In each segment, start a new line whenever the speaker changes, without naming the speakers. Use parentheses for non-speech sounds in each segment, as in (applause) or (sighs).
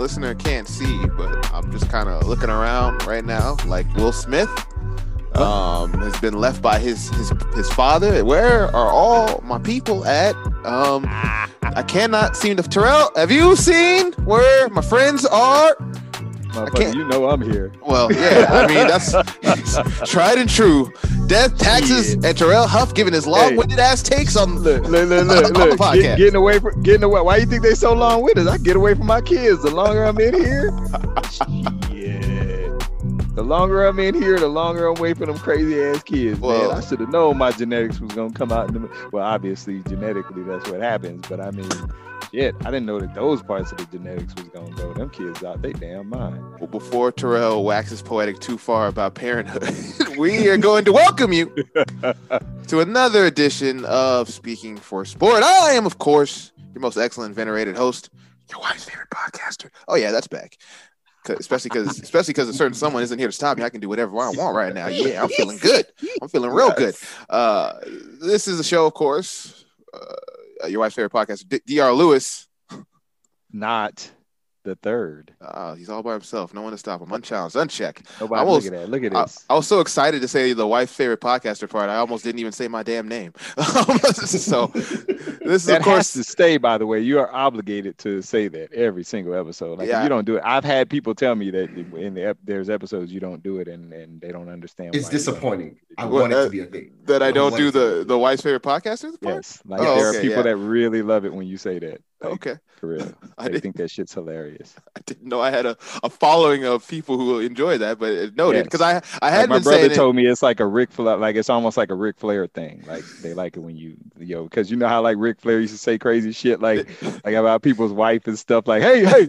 listener can't see, but I'm just kind of looking around right now, like Will Smith um, has been left by his his his father. Where are all my people at? Um, I cannot seem to. Terrell, have you seen where my friends are?
Motherfucker, you know I'm here.
Well, yeah, I mean that's (laughs) (laughs) tried and true. Death, taxes,
Yeah.
and Terrell Huff giving his long-winded ass takes on
Look, look, look, look,
the
look.
podcast.
Get, getting away from getting away. Why you think they so long with us? I get away from my kids. The longer I'm in here. (laughs) The longer I'm in here, the longer I'm away from them crazy ass kids. Man, I should have known my genetics was gonna come out. In the, well, obviously genetically that's what happens. But I mean, shit, I didn't know that those parts of the genetics was gonna go. Them kids out they damn mind.
Well, before Terrell waxes poetic too far about parenthood, (laughs) we are going to welcome you (laughs) to another edition of Speaking for Sport. I am, of course, your most excellent, venerated host, your wife's favorite podcaster. Oh yeah, that's back. Especially because, especially because a certain someone isn't here to stop me. I can do whatever I want right now. Yeah, I'm feeling good. I'm feeling real good. Uh, this is a show, of course. Uh, your wife's favorite podcast, D- Dr. Lewis.
Not the third.
Uh, he's all by himself. No one to stop him. Unchallenged, unchecked.
Nobody
almost-
look at that. Look at
I,
this.
I was so excited to say the wife's favorite podcaster part. I almost didn't even say my damn name. (laughs) so this is
that
of course
has to stay, by the way. You are obligated to say that every single episode. Like if
Yeah.
you don't do it, I've had people tell me that in the ep- there's episodes you don't do it, and, and they don't understand.
It's
why
disappointing. I
Well,
want it
uh,
to be a thing.
that I
I
don't
want
do the the wife's favorite podcaster part.
Yes, like
Oh,
there
okay,
are people
yeah.
that really love it when you say that. Like,
Okay,
for real. (laughs)
I
think that shit's hilarious. (laughs)
I didn't know I had a, a following of people who enjoy that, but it noted
Yes.
because I I
Like
had
my
been
brother
saying it-
told me it's like a Ric Flair, like it's almost like a Ric Flair thing. Like they like it when you, yo, because you know how like Ric Flair used to say crazy shit like (laughs) like about people's wife and stuff. Like, hey, hey,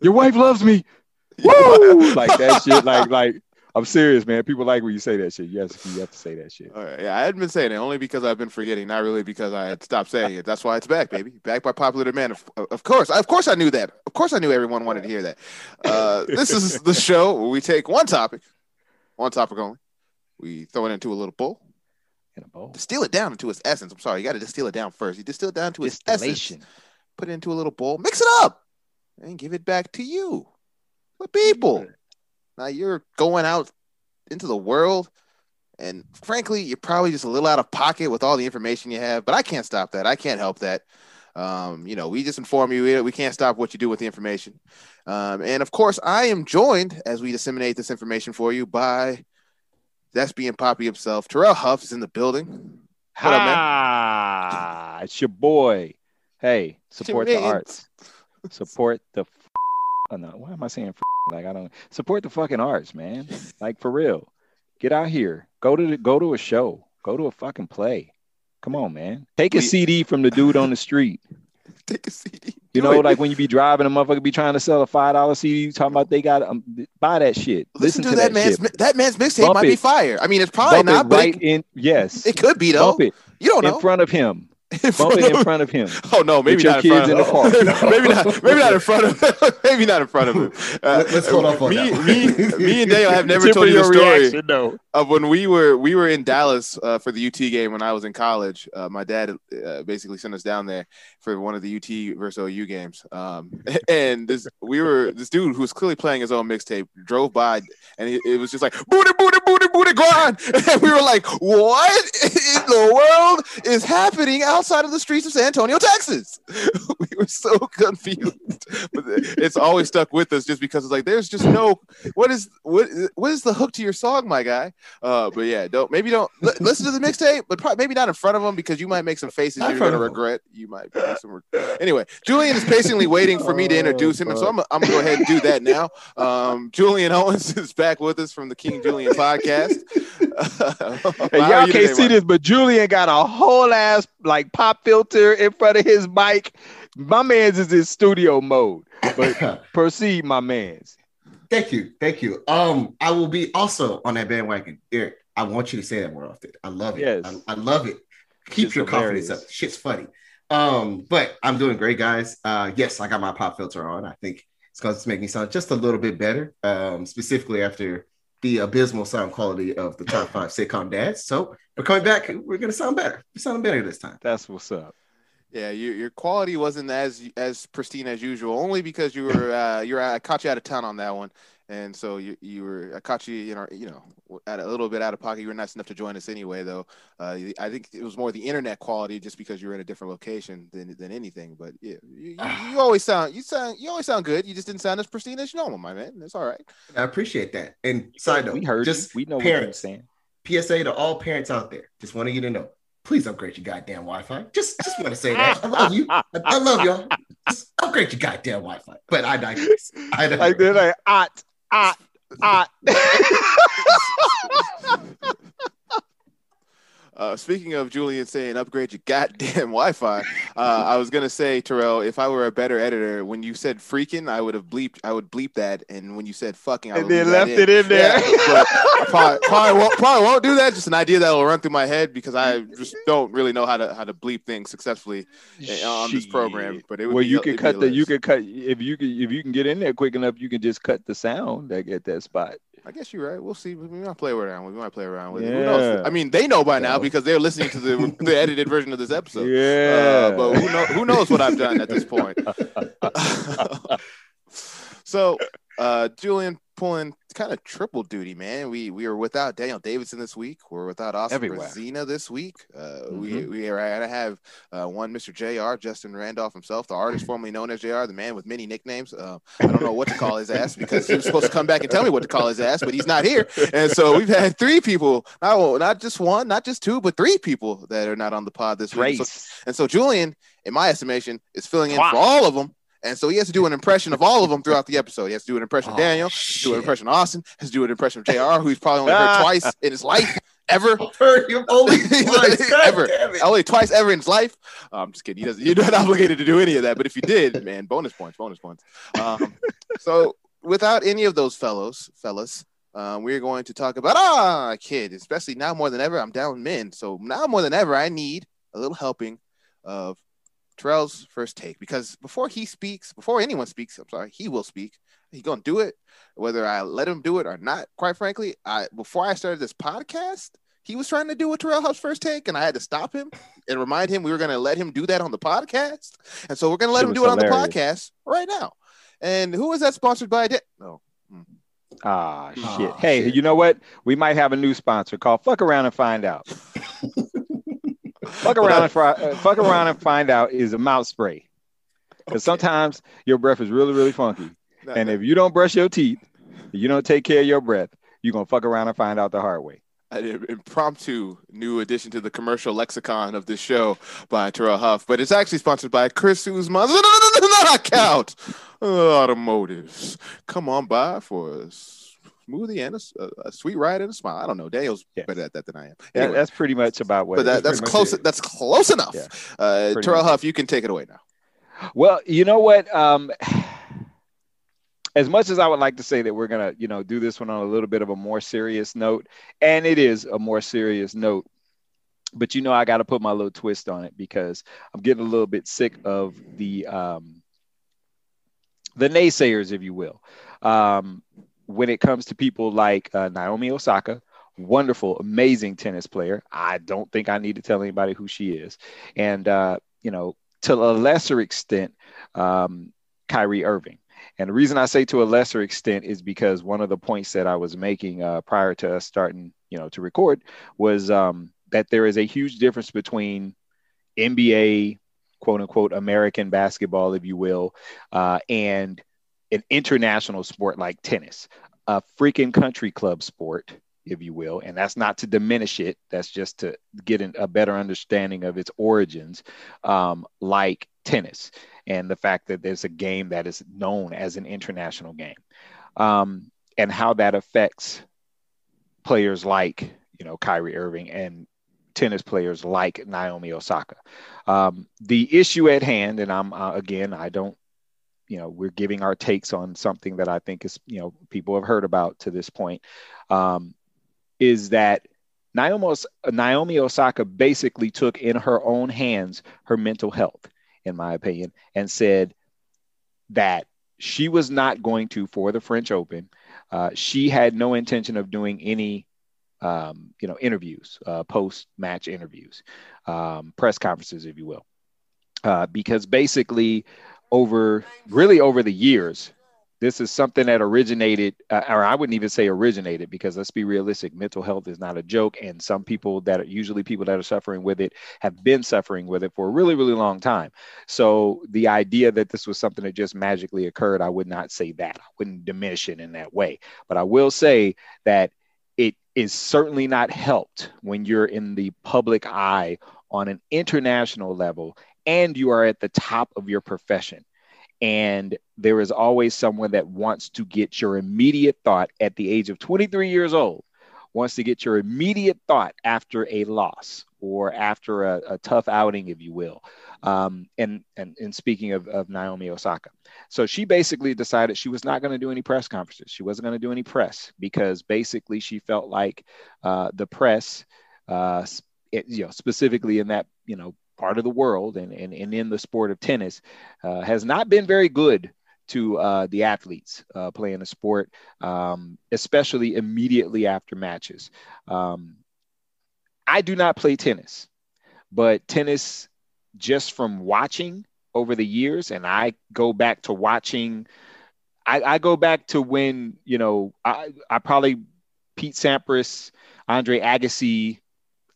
your wife loves me. Woo! like that shit. Like like I'm serious, man. People like when you say that shit. Yes, you have to say that shit.
All right, yeah, I hadn't been saying it only because I've been forgetting, not really because I had stopped saying it. That's why it's back, baby. Back by popular demand. Of, of course, of course, I knew that. Of course, I knew everyone wanted to hear that. Uh, this is the show where we take one topic, one topic only. We throw it into a little bowl,
In a bowl.
distill it down into its essence. I'm sorry, you got to distill it down first. You distill it down to its essence, put it into a little bowl, mix it up, and give it back to you, the people. Now you're going out into the world, and frankly, you're probably just a little out of pocket with all the information you have. But I can't stop that. I can't help that. Um, you know, we just inform you. We- We can't stop what you do with the information. Um, and of course, I am joined as we disseminate this information for you by that's being Poppy himself. Terrell Huff is in the building. What up, man?
Ha! It's your boy. Hey, support the arts. Support the. Oh no, why am I saying? Like I don't support the fucking arts, man. Like for real. Get out here. Go to the, go to a show. Go to a fucking play. Come on, man. Take a CD from the dude on the street. (laughs)
Take a CD.
You know,
it.
like when you be driving, a motherfucker be trying to sell a five dollar CD, you talking about they got um, buy that shit.
listen, to, that, man's
shit.
that man's mixtape might be fire. I mean, it's probably
Bump
not,
it
but
right
it,
in. Yes,
it could be though.
it
You don't know.
in front of him.
In (laughs)
Bump it in
of-
front of him.
Oh no, maybe
your
not in front
kids
of
in the
him. (laughs) maybe not. Maybe not in front of him. (laughs) maybe not in front of him. Uh,
Let- let's hold off on
me,
that one.
me, me, and Dale have never told you the
your
story
reaction, though.
When we were we were in Dallas uh, for the UT game when I was in college. Uh, my dad uh, basically sent us down there for one of the UT versus OU games. Um, (laughs) and this we were this dude who was clearly playing his own mixtape drove by and it, it was just like booty booty booty booty grind. (laughs) And we were like, what in the world is happening outside of the streets of San Antonio, Texas? (laughs) we were so confused. But it's always stuck with us just because it's like there's just no what is what what is the hook to your song, my guy? Uh, but yeah, don't maybe don't li- listen to the mixtape, but probably maybe not in front of them because you might make some faces
Not
you're gonna regret. You might make some. Re- anyway, Julian is patiently waiting for me to introduce him, and so I'm, I'm gonna go ahead and do that now. Um, Julian Owens is back with us from the King Julian podcast. (laughs)
Hey,
How are
y'all can't
today,
see
Mike?
this, but Julian got a whole ass like pop filter in front of his mic. My man's is in studio mode. But (laughs) proceed, my man's.
Thank you. Thank you. Um, I will be also on that bandwagon. Eric, I want you to say that more often. I love it.
Yes.
I, I love it. Keep
Shit's
your confidence up. Shit's funny. Um, but I'm doing great, guys. Uh, yes, I got my pop filter on. I think it's going to make me sound just a little bit better. Um, specifically after the abysmal sound quality of the top (laughs) five sitcom dads. So we're coming back. We're gonna sound better. We're sounding better this time.
That's what's up.
Yeah, your your quality wasn't as as pristine as usual, only because you were uh, you were I caught you out of town on that one, and so you you were I caught you you know you know at a little bit out of pocket. You were nice enough to join us anyway, though. Uh, I think it was more the internet quality, just because you were in a different location than than anything. But yeah, you, you, you always sound you sound you always sound good. You just didn't sound as pristine as normal, my man. That's all right.
I appreciate that. And side note,
We heard
just
you. We know
parents.
what you're saying.
PSA to all parents out there. Just wanted you to know. Please upgrade your goddamn Wi-Fi. Just just want to say that. I love you. I, (laughs) I love y'all. Just upgrade your goddamn Wi-Fi. But I digress. I digress.
Like like ot ot ot. (laughs) (laughs)
Uh, speaking of Julian saying upgrade your goddamn (laughs) Wi-Fi, uh, I was gonna say Terrell, if I were a better editor, when you said freaking, I would have bleeped, I would bleep that, and when you said fucking, I would
and then left it in there.
Yeah, (laughs) probably, probably, won't, probably won't do that. Just an idea that will run through my head because I just don't really know how to how to bleep things successfully uh, on this program. But it would
well,
be,
you
be
cut the you could cut if you can if you can get in there quick enough, you can just cut the sound that at that spot.
I guess you're right. We'll see. We might play around. We might play around with it. Who knows?
Yeah.
I mean, they know by now because they're listening to the (laughs) the edited version of this episode.
yeah,
Uh, but who, know, who knows what I've done at this point? (laughs) (laughs) so, uh, Julian pulling kind of triple duty, man. We we were without Daniel Davidson this week. We're without Austin
Everywhere.
Brazina this week. Uh, We
Mhm.
we are gonna have uh, one Mr. Jr. Justin Randolph himself, the artist formerly known as Jr. The man with many nicknames. Uh, I don't know what to call his ass (laughs) because he was supposed to come back and tell me what to call his ass, but he's not here. And so we've had three people, not not just one, not just two, but three people that are not on the pod this week. So and so Julian, in my estimation, is filling in
Wow.
for all of them. And so he has to do an impression of all of them throughout the episode. He has to do an impression of
Oh,
Daniel, do an impression of Austin, has to do an impression of JR, who he's probably only heard twice in his life, ever. (laughs)
Heard you only (laughs) twice. (laughs)
Ever. Only twice ever in his life. Uh, I'm just kidding. He doesn't. You're not obligated to do any of that. But if you did, man, bonus points, bonus points. Um, so without any of those fellows, fellas, uh, we're going to talk about ah kid, especially now more than ever. I'm down men, so now more than ever, I need a little helping of Terrell's first take because before he speaks, before anyone speaks, I'm sorry, he will speak. He's gonna do it, whether I let him do it or not. Quite frankly, I before I started this podcast, he was trying to do a Terrell Huff's first take, and I had to stop him and remind him we were gonna let him do that on the podcast. And so we're gonna let
Shit
him
was
do it on the podcast right now. And who is that sponsored by? Da- no.
Ah, shit.
Ah,
hey,
shit.
you know what? We might have a new sponsor called Fuck Around and Find Out. (laughs) fuck around and fri- uh, fuck around and find out is a mouth spray. Because sometimes your breath is really, really funky.
No,
And
no.
if you don't brush your teeth, you don't take care of your breath, you're gonna fuck around and find out the hard way.
an impromptu new addition to the commercial lexicon of this show by Terrell Huff, but it's actually sponsored by Chris Usman (laughs) Knockout Automotives. Come on by for a smoothie and a sweet ride and a smile. I don't know. Daniel's
Yes.
better at that than I am. Anyway,
that's pretty much about what.
but that, that's close. That's close enough.
Yeah,
uh, Terrell
much.
Huff, you can take it away now.
Well, you know what? Um, (sighs) as much as I would like to say that we're gonna, you know, do this one on a little bit of a more serious note, and it is a more serious note, but you know, I got to put my little twist on it because I'm getting a little bit sick of the um, the naysayers, if you will, um, when it comes to people like uh, Naomi Osaka. Wonderful, amazing tennis player. I don't think I need to tell anybody who she is. And, uh, you know, to a lesser extent, um, Kyrie Irving. And the reason I say to a lesser extent is because one of the points that I was making uh, prior to us starting, you know, to record was um, that there is a huge difference between NBA, quote unquote, American basketball, if you will, uh, and an international sport like tennis, a freaking country club sport, if you will. And that's not to diminish it, that's just to get an, a better understanding of its origins, um, like tennis and the fact that there's a game that is known as an international game um, and how that affects players like you know Kyrie Irving and tennis players like Naomi Osaka. Um, the issue at hand, and I'm uh, again, I don't, you know, we're giving our takes on something that I think is, you know, people have heard about to this point, um, is that Naomi, Naomi Osaka basically took in her own hands her mental health, in my opinion, and said that she was not going to for the French Open. Uh, she had no intention of doing any, um, you know, interviews, uh, post-match interviews, um, press conferences, if you will. uh, because basically, over really over the years, this is something that originated, uh, or I wouldn't even say originated, because let's be realistic, mental health is not a joke. And some people that are usually people that are suffering with it have been suffering with it for a really, really long time. So the idea that this was something that just magically occurred, I would not say that. I wouldn't diminish it in that way. But I will say that it is certainly not helped when you're in the public eye on an international level and you are at the top of your profession and there is always someone that wants to get your immediate thought at the age of 23 years old, wants to get your immediate thought after a loss or after a, a tough outing, if you will. Um, and, and, and speaking of, of Naomi Osaka. So she basically decided she was not going to do any press conferences. She wasn't going to do any press because basically she felt like uh, the press, uh, it, you know, specifically in that, you know, part of the world and, and, and in the sport of tennis uh, has not been very good to uh, the athletes uh, playing the sport, um, especially immediately after matches. Um, I do not play tennis, but tennis, just from watching over the years, and I go back to watching. I, I go back to when you know I, I probably Pete Sampras, Andre Agassi.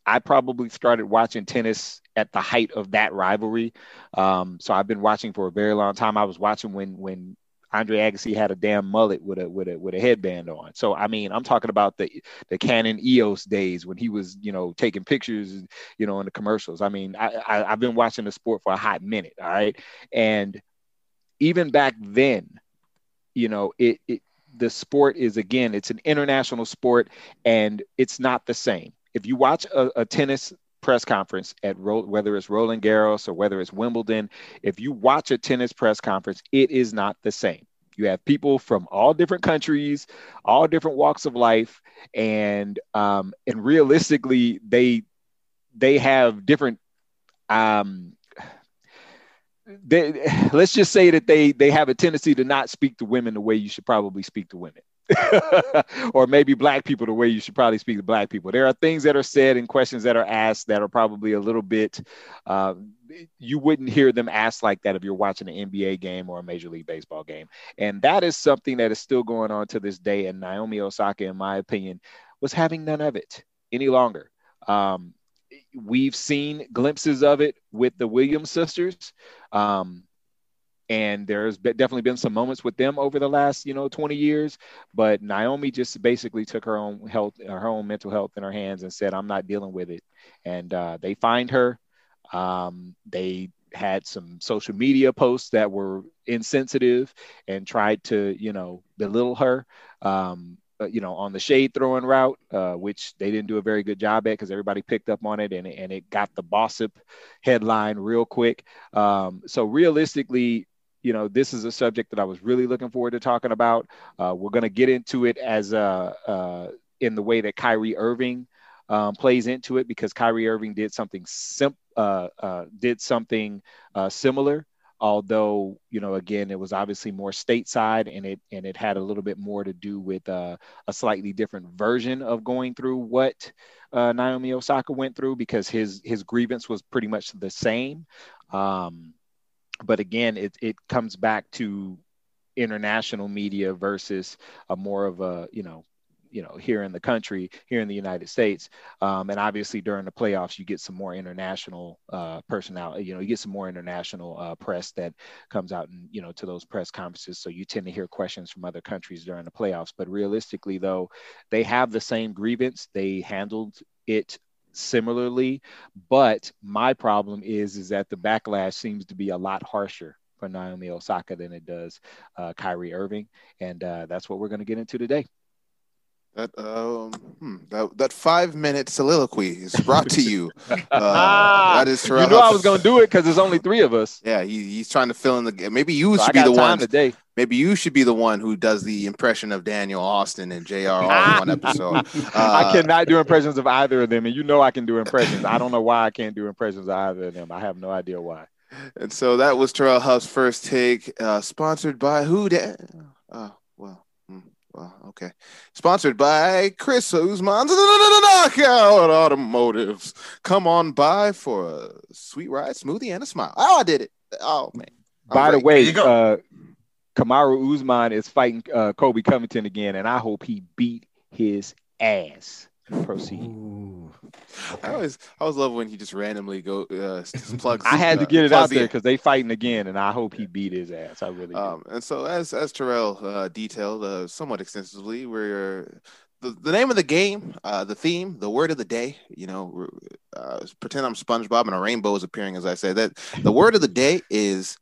I probably started watching tennis at the height of that rivalry. Um, so I've been watching for a very long time. I was watching when when Andre Agassi had a damn mullet with a with a with a headband on. So I mean, I'm talking about the the Canon EOS days when he was, you know, taking pictures, you know, in the commercials. I mean, I, I I've been watching the sport for a hot minute, all right, and even back then, you know, it it the sport is again, it's an international sport, and it's not the same. If you watch a, a tennis press conference at whether it's Roland Garros or whether it's Wimbledon, if you watch a tennis press conference, it is not the same. You have people from all different countries, all different walks of life, and um, and realistically, they they have different. Um, they, let's just say that they they have a tendency to not speak to women the way you should probably speak to women. (laughs) or maybe black people the way you should probably speak to black people. There are things that are said and questions that are asked that are probably a little bit, uh, you wouldn't hear them asked like that if you're watching an NBA game or a Major League Baseball game. And that is something that is still going on to this day. And Naomi Osaka, in my opinion, was having none of it any longer. Um, we've seen glimpses of it with the Williams sisters. Um, and there's definitely been some moments with them over the last you know 20 years but naomi just basically took her own health her own mental health in her hands and said i'm not dealing with it and uh, they find her um, they had some social media posts that were insensitive and tried to you know belittle her um, uh, you know, on the shade throwing route, uh, which they didn't do a very good job at because everybody picked up on it and, and it got the Bossip headline real quick. Um, so realistically, you know, this is a subject that I was really looking forward to talking about. Uh, we're going to get into it as uh, uh, in the way that Kyrie Irving um, plays into it because Kyrie Irving did something sim- uh, did something similar. Although you know, again, it was obviously more stateside, and it and it had a little bit more to do with a slightly different version of going through what Naomi Osaka went through because his his grievance was pretty much the same. Um, but again, it, it comes back to international media versus a more of a, you know, you know, here in the country, here in the United States. Um, and obviously during the playoffs, you get some more international uh, personnel, you know, you get some more international uh, press that comes out and, you know, to those press conferences. So you tend to hear questions from other countries during the playoffs. But realistically, though, they have the same grievance. They handled it similarly. But my problem is is that the backlash seems to be a lot harsher for Naomi Osaka than it does uh, Kyrie Irving, and uh, that's what we're going to get into today.
That um hmm, that, that five minute soliloquy is brought to you. (laughs) Uh,
that is Terrell. You know I was gonna do it because there's only three of us.
Yeah, he, he's trying to fill in the. Maybe you so should be the one today. Maybe you should be the one who does the impression of Daniel Austin and Jr. all in one episode. (laughs)
Uh, I cannot do impressions of either of them, and you know I can do impressions. I don't know why I can't do impressions of either of them. I have no idea why.
And so that was Terrell Huff's first take, uh, sponsored by who? Da- uh, Well, okay. Sponsored by Chris Usman's Knockout Automotives. Come on by for a sweet ride, smoothie, and a smile. Oh, I did it. Oh man. I'm
By the way,
There you go.
uh, Kamaru Usman is fighting uh, Colby Covington again, and I hope he beat his ass. Proceed.
Ooh. (laughs)
I always, I always love when he just randomly go uh, (laughs) plugs.
I had to get it out there because they fighting again, and I hope he beat his ass. I really do.
Um, and so, as as Terrell uh, detailed uh, somewhat extensively, we're the, the name of the game, uh, the theme, the word of the day. You know, uh, pretend I'm SpongeBob and a rainbow is appearing as I say that. The word of the day is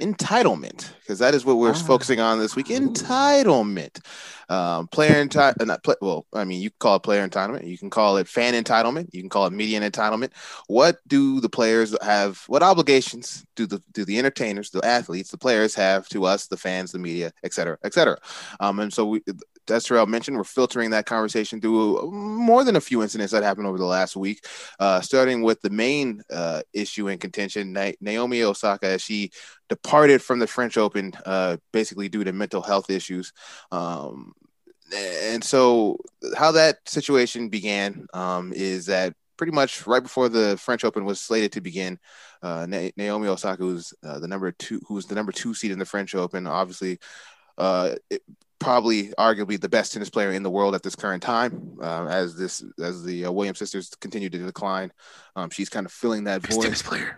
entitlement because that is what we're
Ah.
focusing on this week. Entitlement, um, player entitlement. Not play, well, I mean, you can call it player entitlement. You can call it fan entitlement. You can call it media entitlement. What do the players have? What obligations do the do the entertainers, the athletes, the players have to us, the fans, the media, et cetera, et cetera? Um, and so we, as Terrell mentioned, we're filtering that conversation through more than a few incidents that happened over the last week. Uh, starting with the main uh, issue in contention, Na- Naomi Osaka, as she departed from the French Open, uh, basically due to mental health issues. Um, and so, how that situation began um, is that pretty much right before the French Open was slated to begin, uh, Na- Naomi Osaka, who's uh, the number two, who was the number two seed in the French Open, obviously, uh, it, probably arguably the best tennis player in the world at this current time. Uh, as this, as the uh, Williams sisters continue to decline, um, she's kind of filling that
Best
void.
tennis player.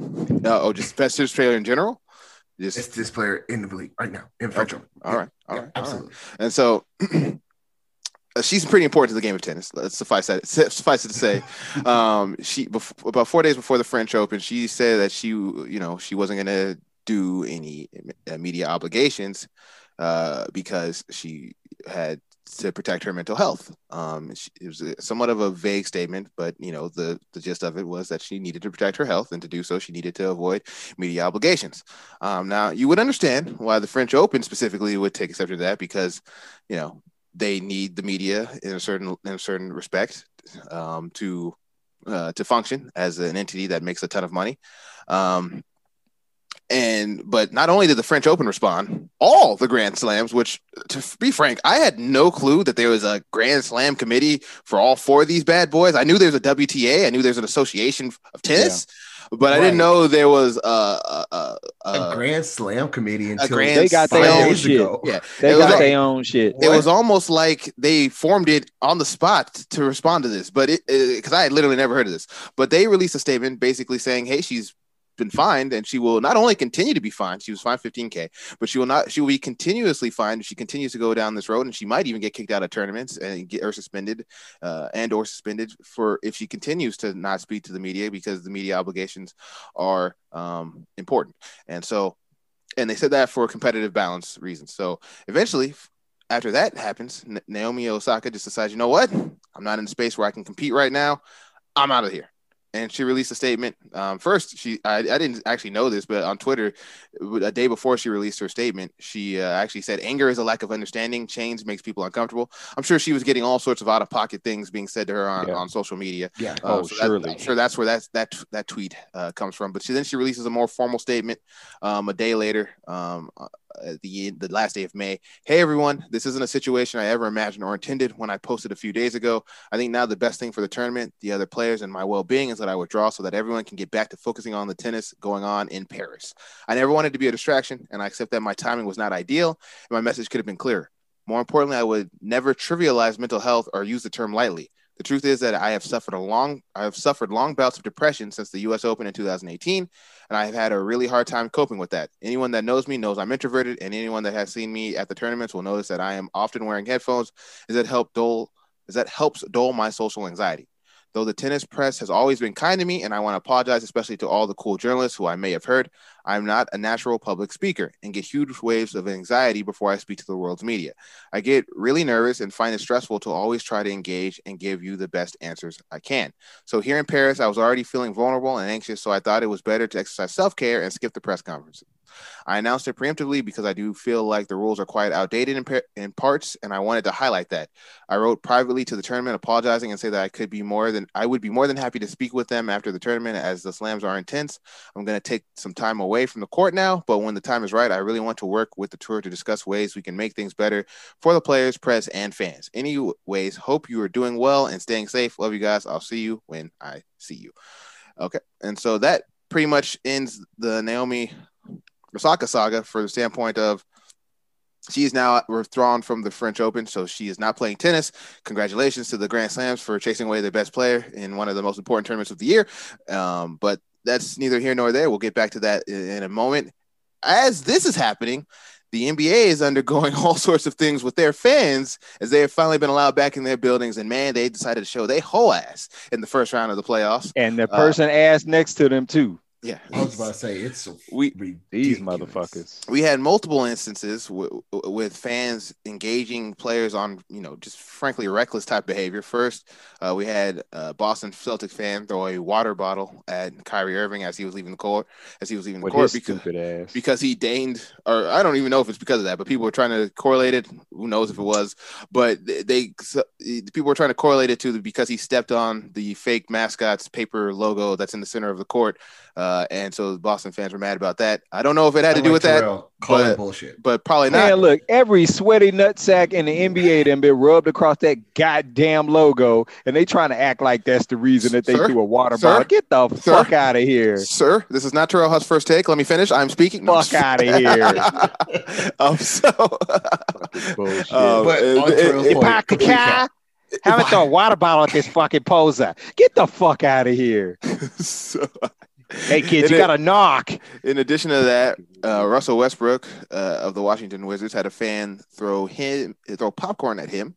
Uh, oh, just best tennis player in general. Just
Best tennis player in the league right now in French Open.
all right, all
Yeah,
right, all right.
absolutely.
And so (clears throat) uh, she's pretty important to the game of tennis. Let's suffice that (laughs) suffice it to say, (laughs) um, she bef- about four days before the French Open, she said that she, you know, she wasn't going to do any uh, media obligations uh, because she had to protect her mental health. Um, it was a, somewhat of a vague statement, but you know, the the gist of it was that she needed to protect her health, and to do so, she needed to avoid media obligations. Um, now, you would understand why the French Open specifically would take exception to that because, you know, they need the media in a certain in a certain respect um, to uh, to function as an entity that makes a ton of money. Um, and but not only did the French Open respond, all the Grand Slams, which to be frank, I had no clue that there was a Grand Slam committee for all four of these bad boys. I knew there was a WTA, I knew there's an association of tennis, but I didn't know there was a a, a,
a Grand Slam committee until
Grand
They got their own
days
shit.
ago.
yeah.
they got
like-
their own shit.
It
What?
was almost like they formed it on the spot to respond to this, but it because I had literally never heard of this. But they released a statement basically saying, "Hey, she's been fined, and she will not only continue to be fined. She was fined 15k, but she will not. She will be continuously fined if she continues to go down this road, and she might even get kicked out of tournaments and get or suspended, uh, and or suspended for if she continues to not speak to the media because the media obligations are um, important. And so, and they said that for competitive balance reasons. So eventually, after that happens, Naomi Osaka just decides, you know what? I'm not in a space where I can compete right now. I'm out of here. And she released a statement. Um, first, she I, I didn't actually know this, but on Twitter, a day before she released her statement, she uh, actually said, "Anger is a lack of understanding. Change makes people uncomfortable." I'm sure she was getting all sorts of out of pocket things being said to her on,
Yeah.
on social media.
Yeah.
Oh,
Um, so that- I'm sure that's where that's, that that tweet uh, comes from. But she, then she releases a more formal statement um, a day later, um, uh, at the the last day of May. Hey everyone, this isn't a situation I ever imagined or intended when I posted a few days ago. I think now the best thing for the tournament, the other players, and my well-being is that I withdraw so that everyone can get back to focusing on the tennis going on in Paris. I never wanted to be a distraction, and I accept that my timing was not ideal, and my message could have been clearer. More importantly, I would never trivialize mental health or use the term lightly. The truth is that I have suffered a long I have suffered long bouts of depression since the US Open in 2018 and I have had a really hard time coping with that. Anyone that knows me knows I'm introverted and anyone that has seen me at the tournaments will notice that I am often wearing headphones as that help dull as that helps dull my social anxiety. Though the tennis press has always been kind to me, and I want to apologize, especially to all the cool journalists who I may have heard, I'm not a natural public speaker and get huge waves of anxiety before I speak to the world's media. I get really nervous and find it stressful to always try to engage and give you the best answers I can. So here in Paris, I was already feeling vulnerable and anxious, so I thought it was better to exercise self care and skip the press conference. I announced it preemptively because I do feel like the rules are quite outdated in, in parts, and I wanted to highlight that. I wrote privately to the tournament apologizing and say that I could be more than I would be more than happy to speak with them after the tournament as the slams are intense. I'm going to take some time away from the court now, but when the time is right, I really want to work with the tour to discuss ways we can make things better for the players, press, and fans. Anyways, hope you are doing well and staying safe. Love you guys. I'll see you when I see you. Okay. And so that pretty much ends the Naomi Osaka saga for the standpoint of she is now withdrawn from the French Open, so she is not playing tennis. Congratulations to the Grand Slams for chasing away the best player in one of the most important tournaments of the year. Um, but that's neither here nor there. We'll get back to that in, in a moment. As this is happening, the NBA is undergoing (laughs) all sorts of things with their fans as they have finally been allowed back in their buildings. And man, they decided to show their whole ass in the first round of the playoffs.
And the person uh, ass next to them too.
Yeah,
I was about to say it's
we
ridiculous.
these motherfuckers.
We had multiple instances w- with fans engaging players on you know just frankly reckless type behavior. First, uh, we had a Boston Celtics fan throw a water bottle at Kyrie Irving as he was leaving the court. As he was leaving the
With
court because
stupid ass.
because he deigned, or I don't even know if it's because of that, but people were trying to correlate it. Who knows if it was? But they, they people were trying to correlate it to the, because he stepped on the fake mascot's paper logo that's in the center of the court. Uh, and so Boston fans were mad about that. I don't know if it had to do with
Terrell
that, but,
bullshit.
but probably not.
Man, look, every sweaty nutsack in the NBA done been rubbed across that goddamn logo, and they trying to act like that's the reason that they
Sir?
threw a water
Sir?
bottle. Get the
Sir?
fuck out of here.
Sir, this is not Terrell Huff's first take. Let me finish. I'm speaking. No,
Fuck out of here. (laughs)
um, so,
bullshit.
um,
But
it-
on
it-
Terrell's
it-
point-
Haven't throw a water bottle at this fucking poser. Get the fuck out of here. (laughs)
so,
Hey kids,
In
you got to knock.
in addition to that, uh, Russell Westbrook uh, of the Washington Wizards had a fan throw him throw popcorn at him.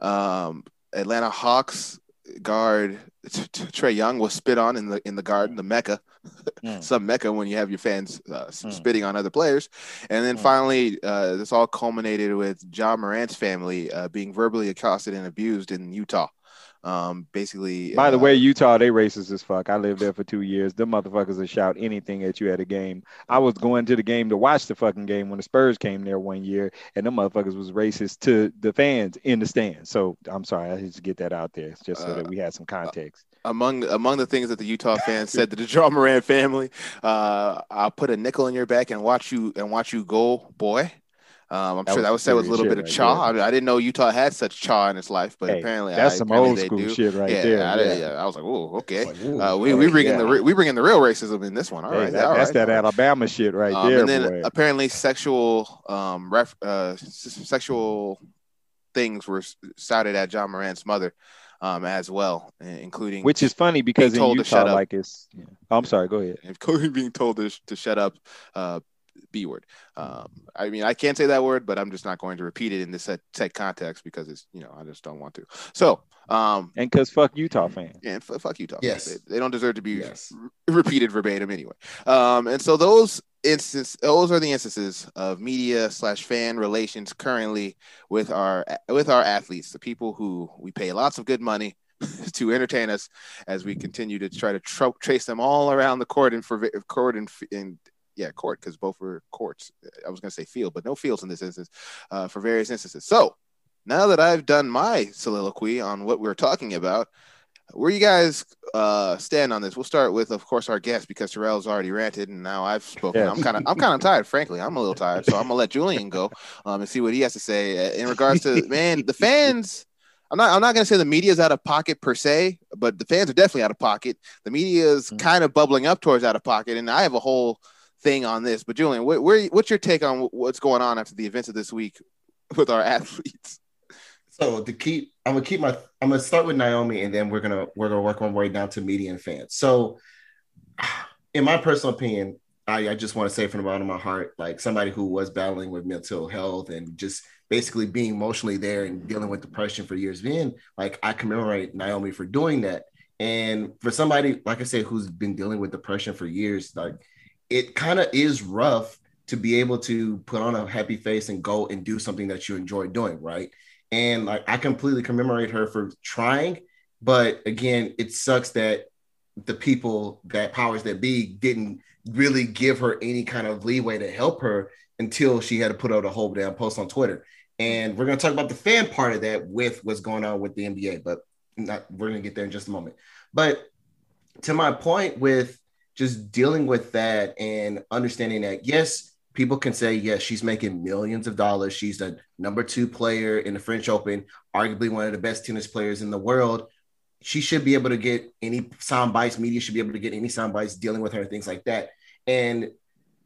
Um, Atlanta Hawks guard Trae Young was spit on in the in the garden, the Mecca,
Mm. (laughs)
some Mecca when you have your fans uh,
Mm.
spitting on other players, and then
Mm.
finally, uh, this all culminated with Ja Morant's family uh, being verbally accosted and abused in Utah. Um, basically,
By the
uh,
way, Utah, they racist as fuck. I lived there for two years. Them motherfuckers will shout anything at you at a game. I was going to the game to watch the fucking game when the Spurs came there one year, and them motherfuckers was racist to the fans in the stands. So I'm sorry, I just get that out there just so that we had some context.
among among the things that the Utah (laughs) fans said to the Ja Morant family, uh, I'll put a nickel in your back and watch you and watch you go, boy. Um, I'm
That
sure
was
that was said with a little bit of
right
chaw.
there.
I, didn't know Utah had such chaw in its life, but
Hey,
apparently
That's
I,
some
apparently
old school
do.
shit right
yeah,
there.
I,
yeah.
yeah, I was like, oh, okay.
Like, ooh,
Uh, we we bring in
yeah.
the re- we bring in the real racism in this one. All
Hey,
right,
that-
all
that's
right,
that. Alabama shit right
Um,
there,
and then
boy.
apparently sexual um ref uh sexual things were shouted at Ja Morant's mother um as well, including
Which is funny because in
told to shut
Utah,
up.
like it's. Yeah. Oh, I'm sorry. Go ahead.
including (laughs) being told to, to shut up uh b word um i mean i can't say that word but i'm just not going to repeat it in this set, set context because it's you know i just don't want to so um
And cause fuck Utah fans.
and f- fuck Utah.
Yes.
They, they don't deserve to be
Yes.
r- repeated verbatim anyway. Um, and so those instances, those are the instances of media slash fan relations currently with our with our athletes, the people who we pay lots of good money (laughs) to entertain us as we continue to try to tro- trace them all around the court and for court and, and yeah, court because both were courts. I was going to say field, but no fields in this instance uh, for various instances. So now that I've done my soliloquy on what we're talking about, where you guys uh, stand on this? We'll start with, of course, our guest because Terrell's already ranted and now I've spoken.
Yeah.
I'm kind of, I'm kind of tired, frankly. I'm a little tired, so I'm gonna let Julian go um, and see what he has to say uh, in regards to (laughs) man, the fans. I'm not, I'm not gonna say the media is out of pocket per se, but the fans are definitely out of pocket. The media is
Mhm.
kind of bubbling up towards out of pocket, and I have a whole thing on this. But Julian, where, what's your take on what's going on after the events of this week (laughs) with our athletes?
So to keep, I'm gonna keep my. I'm gonna start with Naomi, and then we're gonna we're gonna work our way down to media and fans. So, (sighs) in my personal opinion, I, I just want to say from the bottom of my heart, like somebody who was battling with mental health and just basically being emotionally there and dealing with depression for years, being like I commemorate Naomi for doing that. And for somebody, like I said, who's been dealing with depression for years, like it kind of is rough to be able to put on a happy face and go and do something that you enjoy doing, right? And like I completely commemorate her for trying, but again, it sucks that the people that powers that be didn't really give her any kind of leeway to help her until she had to put out a whole damn post on Twitter. And we're going to talk about the fan part of that with what's going on with the NBA, but not, we're going to get there in just a moment. But to my point with just dealing with that and understanding that, yes, people can say, yes, she's making millions of dollars. She's the number two player in the French Open, arguably one of the best tennis players in the world. She should be able to get any sound bites. Media should be able to get any sound bites dealing with her, things like that. And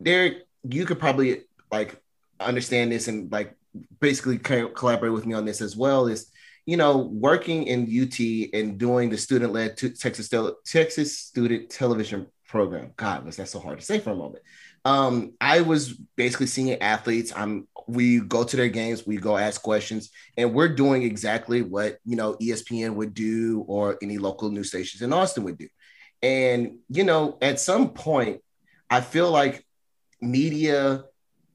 there, you could probably like understand this and like basically collaborate with me on this as well. Is you know working in UT and doing the student-led Texas Texas student television program. God, was that so hard to say for a moment? Um, I was basically seeing athletes. I'm we go to their games, we go ask questions, and we're doing exactly what you know ESPN would do or any local news stations in Austin would do. And you know, at some point, I feel like media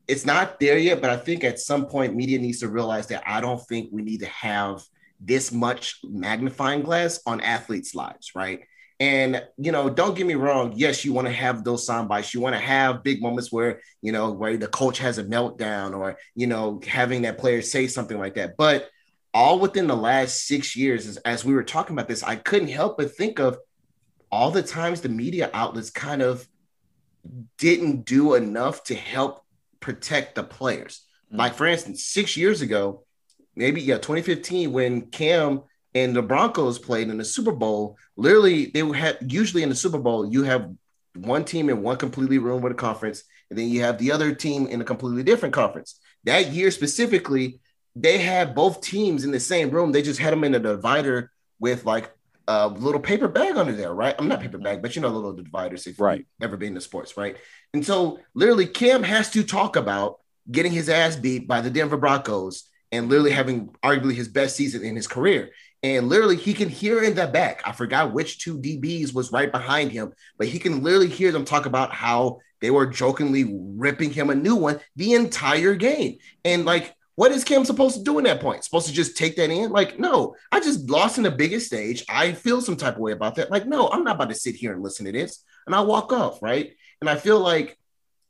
it's not there yet, but I think at some point media needs to realize that I don't think we need to have this much magnifying glass on athletes' lives, right? And you know, don't get me wrong. Yes, you want to have those sound bites. You want to have big moments where you know where the coach has a meltdown, or you know, having that player say something like that. But all within the last six years, as, as we were talking about this, I couldn't help but think of all the times the media outlets kind of didn't do enough to help protect the players. Mm-hmm. Like for instance, six years ago, maybe yeah, 2015, when Cam and the Broncos played in the Super Bowl, literally they had usually in the Super Bowl, you have one team in one completely room with a conference, and then you have the other team in a completely different conference. That year specifically, they had both teams in the same room. They just had them in a divider with like a little paper bag under there, right? I'm not paper bag, but you know, little dividers if right. you've ever been to sports, right? And so literally Cam has to talk about getting his ass beat by the Denver Broncos and literally having arguably his best season in his career. And literally, he can hear in the back. I forgot which two DBs was right behind him, but he can literally hear them talk about how they were jokingly ripping him a new one the entire game. And like, what is Cam supposed to do in that point? Supposed to just take that in? Like, no, I just lost in the biggest stage. I feel some type of way about that. Like, no, I'm not about to sit here and listen to this. And I walk off, right? And I feel like,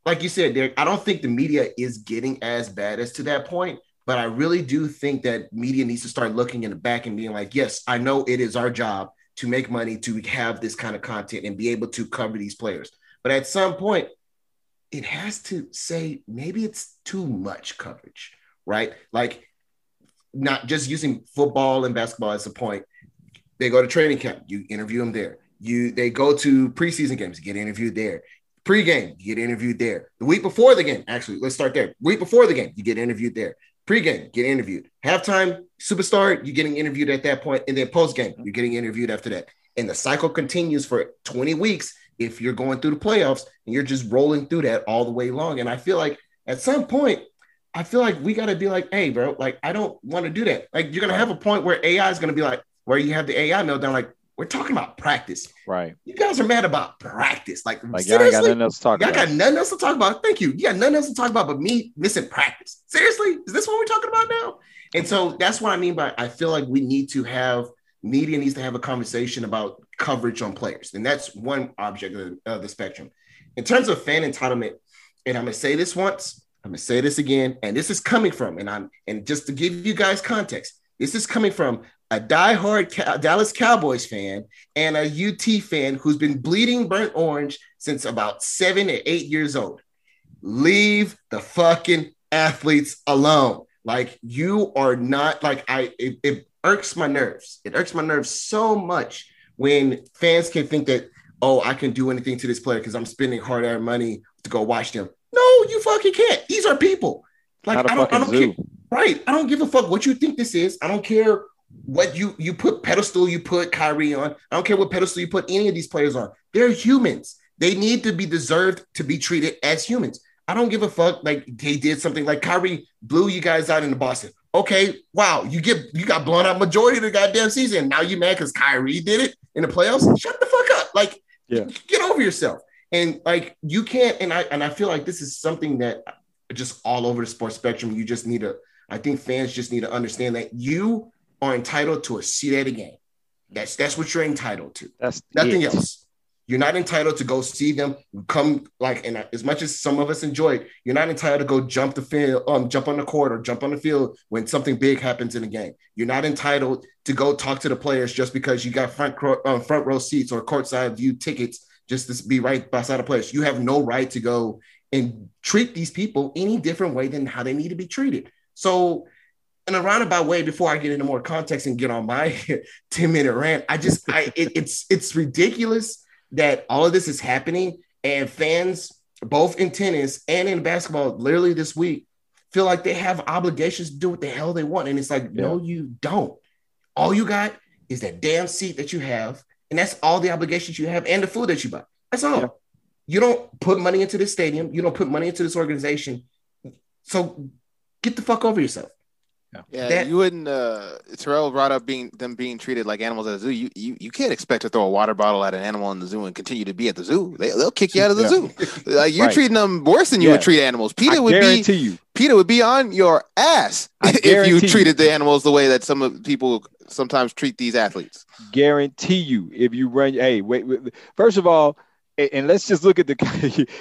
like you said, Derek, I don't think the media is getting as bad as to that point. But I really do think that media needs to start looking in the back and being like, yes, I know it is our job to make money to have this kind of content and be able to cover these players. But at some point, it has to say maybe it's too much coverage, right? Like not just using football and basketball as a point. They go to training camp, you interview them there. You they go to preseason games, get interviewed there. Pre-game, you get interviewed there. The week before the game, actually, let's start there. Week before the game, you get interviewed there. Pre-game, get interviewed. Halftime, superstar, you're getting interviewed at that point. point, and then post-game, mm-hmm. you're getting interviewed after that. And the cycle continues for 20 weeks if you're going through the playoffs and you're just rolling through that all the way long. And I feel like at some point, I feel like we got to be like, hey, bro, like I don't want to do that. Like you're gonna have a point where AI is gonna be like, where you have the AI meltdown, like we're talking about practice.
Right.
You guys are mad about practice. Like,
like y'all got nothing else to talk
y'all
about.
got nothing else to talk about. Thank you. You got nothing else to talk about but me missing practice. Seriously? Is this what we're talking about now? And so that's what I mean by I feel like we need to have media needs to have a conversation about coverage on players. And that's one object of, of the spectrum. In terms of fan entitlement, and I'm gonna say this once, I'm gonna say this again, and this is coming from, and I'm and just to give you guys context, this is coming from a diehard Dallas Cowboys fan and a UT fan who's been bleeding burnt orange since about seven or eight years old. Leave the fucking athletes alone. Like you are not like I. It, it irks my nerves. It irks my nerves so much when fans can think that oh I can do anything to this player because I'm spending hard earned money to go watch them. No, you fucking can't. These are people. Like I don't, I don't care. Right. I don't give a fuck what you think this is. I don't care what you you put pedestal you put Kyrie on. I don't care what pedestal you put any of these players on. They're humans. They need to be deserved to be treated as humans. I don't give a fuck. Like they did something like Kyrie blew you guys out in the Boston. Okay, wow, you get you got blown out majority of the goddamn season. Now you mad because Kyrie did it in the playoffs? Shut the fuck up. Like, yeah. get over yourself. And like you can't. And I and I feel like this is something that just all over the sports spectrum. You just need to. I think fans just need to understand that you are entitled to a seat at a game. That's that's what you're entitled to.
That's
nothing it. else. You're not entitled to go see them come like, and as much as some of us enjoy it, you're not entitled to go jump the field, um, jump on the court or jump on the field when something big happens in a game. You're not entitled to go talk to the players just because you got front um, front row seats or courtside view tickets just to be right beside the players. You have no right to go and treat these people any different way than how they need to be treated. So in a roundabout way before I get into more context and get on my (laughs) 10 minute rant, I just I it, it's it's ridiculous that all of this is happening and fans both in tennis and in basketball literally this week feel like they have obligations to do what the hell they want and it's like yeah. no you don't. All you got is that damn seat that you have and that's all the obligations you have and the food that you buy. That's all. Yeah. You don't put money into this stadium, you don't put money into this organization. So get the fuck over yourself.
Yeah, that, you wouldn't. Uh, Terrell brought up being them being treated like animals at a zoo. You, you you can't expect to throw a water bottle at an animal in the zoo and continue to be at the zoo. They, they'll kick you out of the yeah. zoo. (laughs) Like you're right. treating them worse than you yeah. would treat animals. Peter I would be. You. Peter would be on your ass (laughs) if you treated you. the animals the way that some of people sometimes treat these athletes.
Guarantee you, if you run. Hey, wait. wait first of all and let's just look at the.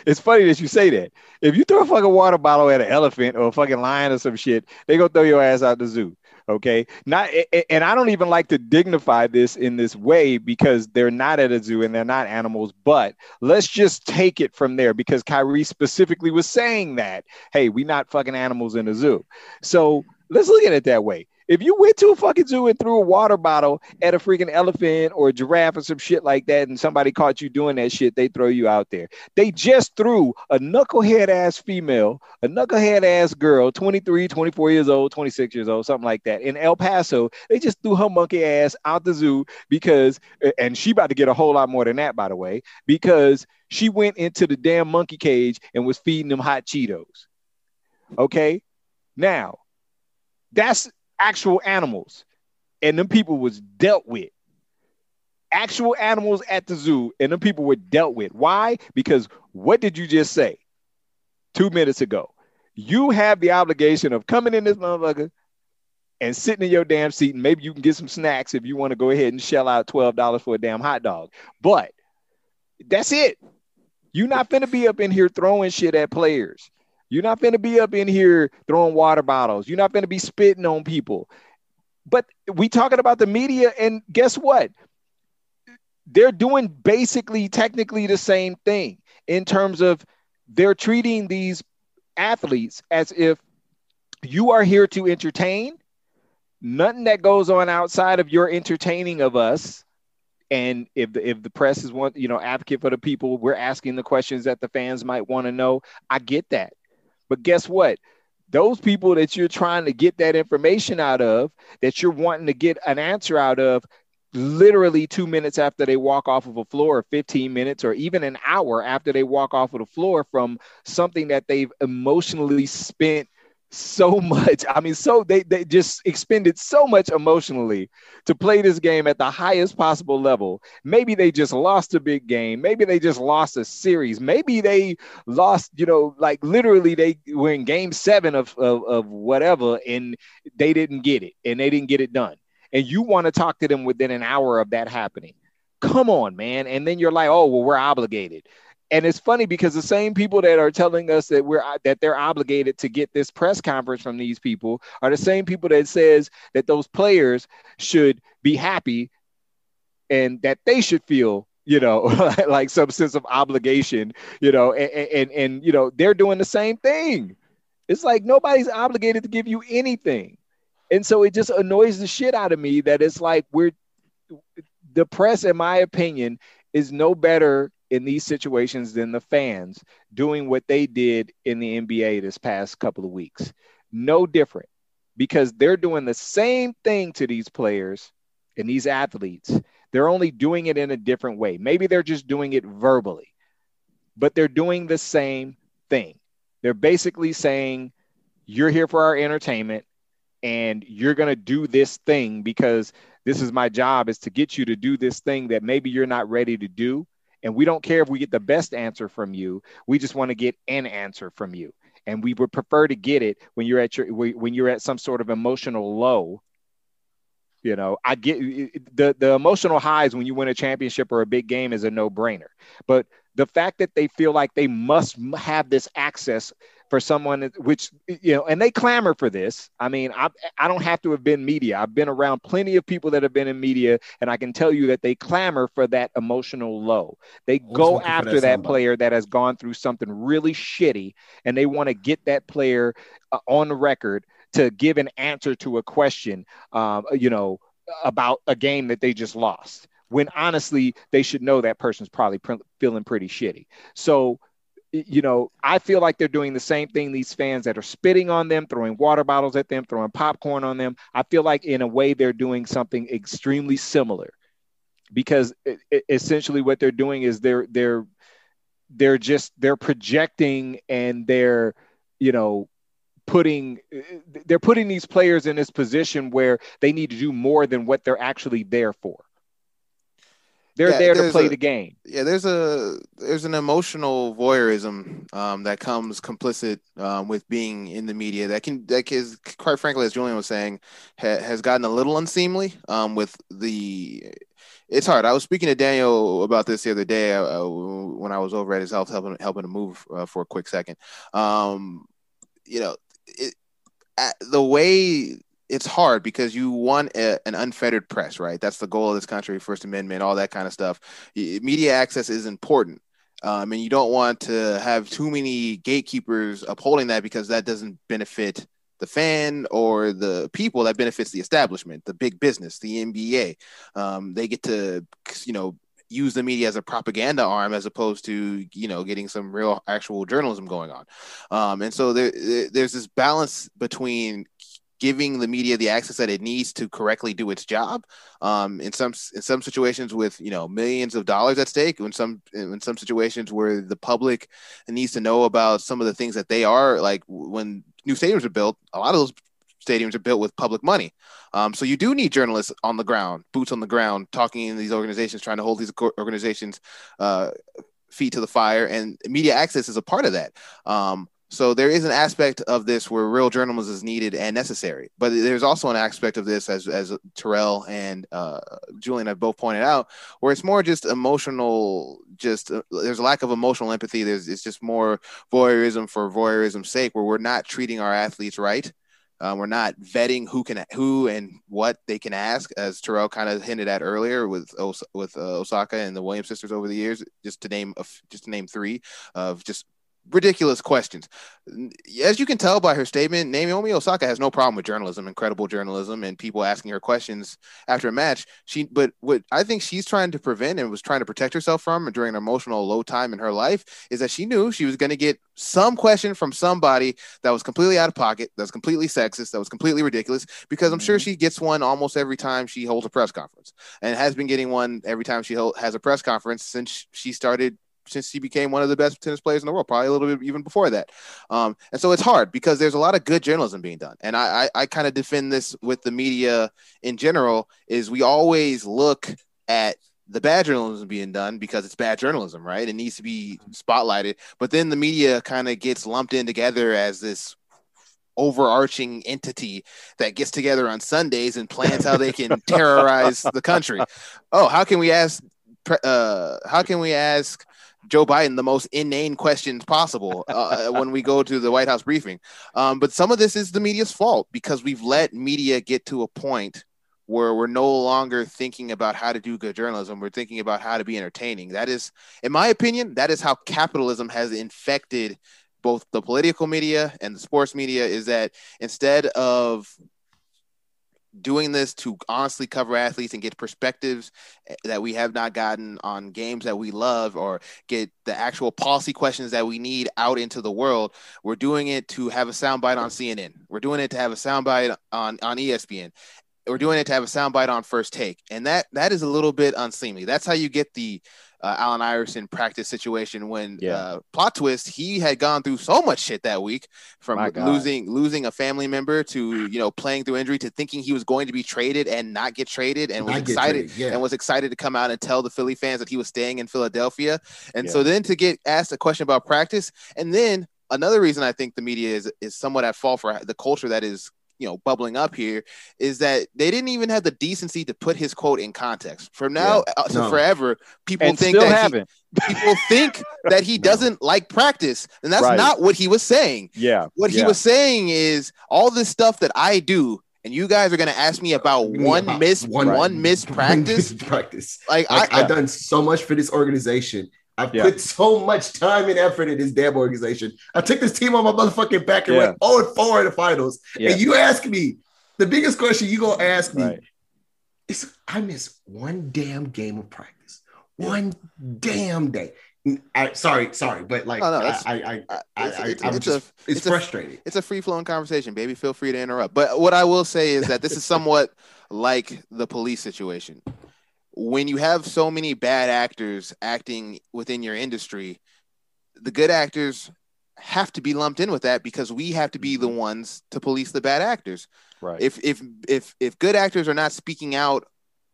(laughs) it's funny that you say that. If you throw a fucking water bottle at an elephant or a fucking lion or some shit, they gonna throw your ass out the zoo. Okay, not and I don't even like to dignify this in this way because they're not at a zoo and they're not animals. But let's just take it from there because Kyrie specifically was saying that. Hey, we not fucking animals in a zoo. So let's look at it that way. If you went to a fucking zoo and threw a water bottle at a freaking elephant or giraffe or some shit like that, and somebody caught you doing that shit, they throw you out there. They just threw a knucklehead ass female, a knucklehead ass girl, 23, 24 years old, 26 years old, something like that, in El Paso. They just threw her monkey ass out the zoo because, and she about to get a whole lot more than that, by the way, because she went into the damn monkey cage and was feeding them hot Cheetos. Okay. Now, that's actual animals, and them people was dealt with. Actual animals at the zoo, and them people were dealt with. Why? Because what did you just say two minutes ago? You have the obligation of coming in this motherfucker and sitting in your damn seat, and maybe you can get some snacks if you want to go ahead and shell out twelve dollars for a damn hot dog. But that's it. You're not gonna be up in here throwing shit at players. You're not going to be up in here throwing water bottles. You're not going to be spitting on people. But we talking about the media, and guess what? They're doing basically technically the same thing in terms of they're treating these athletes as if you are here to entertain. Nothing that goes on outside of your entertaining of us and if the, if the press is one you know advocate for the people we're asking the questions that the fans might want to know i get that but guess what? Those people that you're trying to get that information out of, that you're wanting to get an answer out of, literally two minutes after they walk off of a floor, or 15 minutes, or even an hour after they walk off of the floor from something that they've emotionally spent so (laughs) much. I mean, so they, they just expended so much emotionally to play this game at the highest possible level. Maybe they just lost a big game. Maybe they just lost a series. Maybe they lost, you know, like literally they were in game seven of, of, of whatever and they didn't get it and they didn't get it done. And you want to talk to them within an hour of that happening. Come on, man. And then you're like, oh, well, we're obligated and it's funny because the same people that are telling us that we're that they're obligated to get this press conference from these people are the same people that says that those players should be happy and that they should feel you know (laughs) like some sense of obligation you know and, and and you know they're doing the same thing. It's like nobody's obligated to give you anything. And so it just annoys the shit out of me that it's like we're the press in my opinion is no better in these situations than the fans doing what they did in the NBA this past couple of weeks. No different because they're doing the same thing to these players and these athletes. They're only doing it in a different way. Maybe they're just doing it verbally, but they're doing the same thing. They're basically saying, You're here for our entertainment and you're going to do this thing because this is my job is to get you to do this thing that maybe you're not ready to do and we don't care if we get the best answer from you. We just want to get an answer from you. And we would prefer to get it when you're at your when you're at some sort of emotional low You know, I get the the emotional highs when you win a championship or a big game is a no brainer, but the fact that they feel like they must have this access for someone which you know and they clamor for this. I mean I, I don't have to have been media. I've been around plenty of people that have been in media and i can tell you that they clamor for that emotional low. They go after that, that player that has gone through something really shitty and they want to get that player uh, on the record to give an answer to a question um, you know about a game that they just lost when honestly they should know that person's probably pr- feeling pretty shitty. So you know, I feel like they're doing the same thing. These fans that are spitting on them, throwing water bottles at them, throwing popcorn on them. I feel like in a way they're doing something extremely similar, because it, it, essentially what they're doing is they're they're they're just they're projecting and they're you know putting they're putting these players in this position where they need to do more than what they're actually there for. They're yeah, there to play
a,
the game.
Yeah, there's a there's an emotional voyeurism um, that comes complicit um, with being in the media that can that is quite frankly, as Julian was saying, ha, has gotten a little unseemly um, with the. It's hard. I was speaking to Daniel about this the other day uh, when I was over at his house helping helping to move uh, for a quick second. Um, you know, it, the way it's hard because you want a, an unfettered press, right? That's the goal of this country, First Amendment, all that kind of stuff. Media access is important. Um, and you don't want to have too many gatekeepers upholding that because that doesn't benefit the fan or the people that benefits the establishment, the big business, the NBA. Um, they get to, you know, use the media as a propaganda arm as opposed to you know getting some real actual journalism going on um, and so there, there's this balance between giving the media the access that it needs to correctly do its job. Um, in some in some situations with you know millions of dollars at stake, in some in some situations where the public needs to know about some of the things that they are like when new stadiums are built. A lot of those stadiums are built with public money. Um, so you do need journalists on the ground, boots on the ground, talking in these organizations, trying to hold these organizations uh, feet to the fire, and media access is a part of that. Um, so there is an aspect of this where real journalism is needed and necessary, but there's also an aspect of this, as as Terrell and uh, Julian have both pointed out, where it's more just emotional. Just uh, there's a lack of emotional empathy. There's it's just more voyeurism for voyeurism's sake, where we're not treating our athletes right. Um, we're not vetting who can who and what they can ask, as Terrell kind of hinted at earlier with with uh, Osaka and the Williams sisters over the years. Just to name just to name three of just ridiculous questions. As you can tell by her statement, Naomi Osaka has no problem with journalism, incredible journalism, and people asking her questions after a match. She, but what I think she's trying to prevent and was trying to protect herself from during an emotional low time in her life is that she knew she was going to get some question from somebody that was completely out of pocket, that was completely sexist, that was completely ridiculous. Because I'm mm-hmm. sure she gets one almost every time she holds a press conference, and has been getting one every time she has a press conference since she started since he became one of the best tennis players in the world, probably a little bit even before that. Um, and so it's hard because there's a lot of good journalism being done. And I, I, I kind of defend this with the media in general is we always look at the bad journalism being done because it's bad journalism, right? It needs to be spotlighted. But then the media kind of gets lumped in together as this overarching entity that gets together on Sundays and plans how they can (laughs) terrorize the country. Oh, how can we ask uh, how can we ask Joe Biden the most inane questions possible uh, uh, (laughs) when we go to the White House briefing. Um, but some of this is the media's fault because we've let media get to a point where we're no longer thinking about how to do good journalism. We're thinking about how to be entertaining. That is, in my opinion, that is how capitalism has infected both the political media and the sports media. Is that instead of doing this to honestly cover athletes and get perspectives eh, that we have not gotten on games that we love or get the actual policy questions that we need out into the world. We're doing it to have a soundbite on CNN. We're doing it to have a soundbite on, on ESPN. We're doing it to have a soundbite on first take. And that that is a little bit unseemly. That's how you get the uh, Allen Iverson practice situation when yeah. uh, plot twist he had gone through so much shit that week from losing losing a family member to you know playing through injury to thinking he was going to be traded and not get traded and was excited yeah. and was excited to come out and tell the Philly fans that he was staying in Philadelphia and yeah. so then to get asked a question about practice and then another reason I think the media is is somewhat at fault for the culture that is you know bubbling up here is that they didn't even have the decency to put his quote in context. From now uh, to
No.
forever, people
and
think that he,
haven't. (laughs)
people think that he (laughs)
No.
doesn't like practice, and that's
Right.
not what he was saying.
Yeah.
What he was saying is all this stuff that I do, and you guys are gonna ask me about one
About
miss one,
Right. (laughs)
missed practice.
practice.
Like
Like,
I,
I've done so much for this organization. I've
Yeah.
put so much time and effort in this damn organization. I took this team on my motherfucking back and
Yeah.
went 0 and 4 in the finals.
Yeah.
And you ask me, the biggest question you gonna ask me
Right.
is I miss one damn game of practice. One damn day. I, sorry, sorry, but like
Oh, no,
I, I, I,
it's,
I,
it's-
I'm
it's
just,
a
it's,
it's a-
frustrating.
it's a free flowing conversation, baby. Feel free to interrupt. But what I will say is that this is somewhat (laughs) like the police situation. When you have so many bad actors acting within your industry, the good actors have to be lumped in with that because we have to be the mm-hmm. ones to police the bad actors.
Right.
If if if if good actors are not speaking out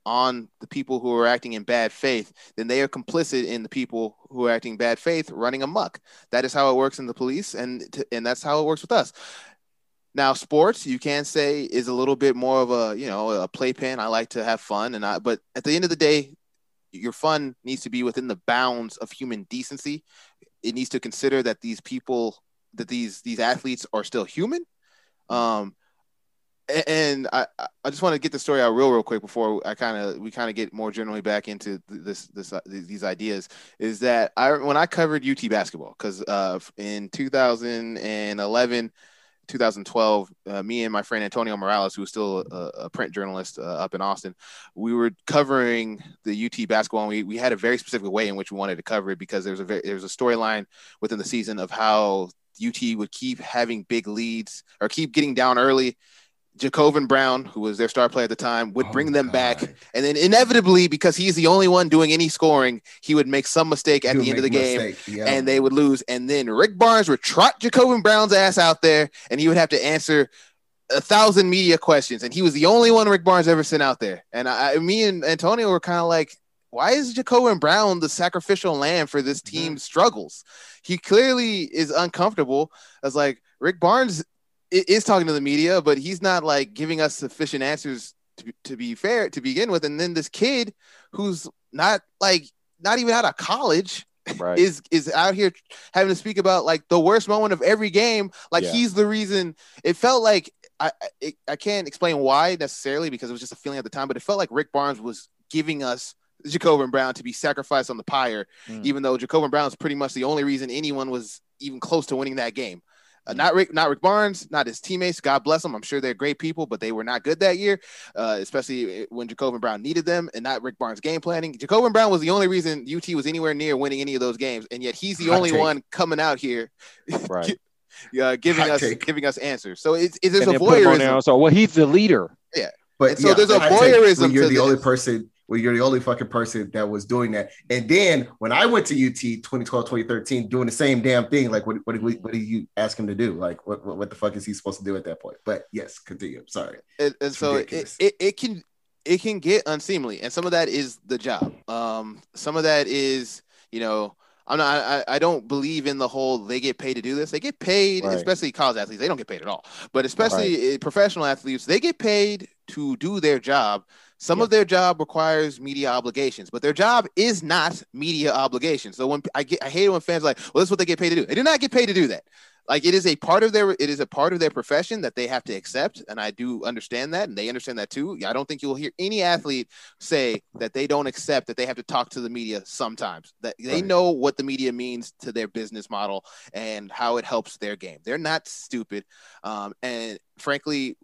on the people who are acting in bad faith, then they are complicit in the people who are acting bad faith running amok. That is how it works in the police, and and that's how it works with us. Now, sports you can say is a little bit more of a you know a playpen. I like to have fun, and I but at the end of the day, your fun needs to be within the bounds of human decency. It needs to consider that these people, that these these athletes are still human. Um, and I, I- just want to get the story out real, real quick before I kind of we kind of get more generally back into this this uh, these ideas. Is that I when I covered UT basketball because uh, in 2011. 2012, uh, me and my friend Antonio Morales, who was still a, a print journalist uh, up in Austin, we were covering the UT basketball. And we, we had a very specific way in which we wanted to cover it because there was a very, there was a storyline within the season of how UT would keep having big leads or keep getting down early. J'Covan Brown, who was their star player at the time, would
Oh,
bring them back. And then inevitably, because he's the only one doing any scoring, he would make some mistake at the end of the game.
Yeah.
and they would lose. And then Rick Barnes would trot J'Covan Brown's ass out there, and he would have to answer a thousand media questions. And he was the only one Rick Barnes ever sent out there. And I, me and Antonio were kind of like, why is J'Covan Brown the sacrificial lamb for this team's struggles? He clearly is uncomfortable. As like Rick Barnes i- is talking to the media, but he's not like giving us sufficient answers to, to be fair to begin with. And then this kid who's not like not even out of college
Right.
is is out here having to speak about like the worst moment of every game. Like
Yeah.
he's the reason. It felt like I I, I can't explain why necessarily because it was just a feeling at the time, but it felt like Rick Barnes was giving us J'Covan Brown to be sacrificed on the pyre,
Mm.
even though J'Covan Brown is pretty much the only reason anyone was even close to winning that game. Uh, not Rick, not Rick Barnes, not his teammates. God bless them. I'm sure they're great people, but they were not good that year, uh, especially when J'Covan Brown needed them, and not Rick Barnes' game planning. J'Covan Brown was the only reason UT was anywhere near winning any of those games, and yet he's the
Hot
only
take.
one coming out here, (laughs)
right.
uh, giving
Hot
us
take.
giving us answers. So it's, it's there's
and
a
then put him on
voyeurism.
there. So, well, he's the leader.
Yeah, but
And so there's a
hot take,
voyeurism
You're
to
the only person. Well, you're the only fucking person that was doing that. And then when I went to UT 2012, 2013, doing the same damn thing, like what what did, what did you ask him to do? Like what, what what the fuck is he supposed to do at that point? But yes, continue. Sorry.
and, and so it, it, it can it can get unseemly and some of that is the job um some of that is you know i'm not i, I don't believe in the whole they get paid to do this they get paid
Right.
especially college athletes they don't get paid at all but especially uh, professional athletes they get paid to do their job some
Yeah.
of their job requires media obligations, but their job is not media obligations. So when I get, I hate it when fans are like, well, this is what they get paid to do. They do not get paid to do that like it is a part of their it is a part of their profession that they have to accept and i do understand that and they understand that too i don't think you'll hear any athlete say that they don't accept that they have to talk to the media sometimes that they
Right.
know what the media means to their business model and how it helps their game they're not stupid um, and frankly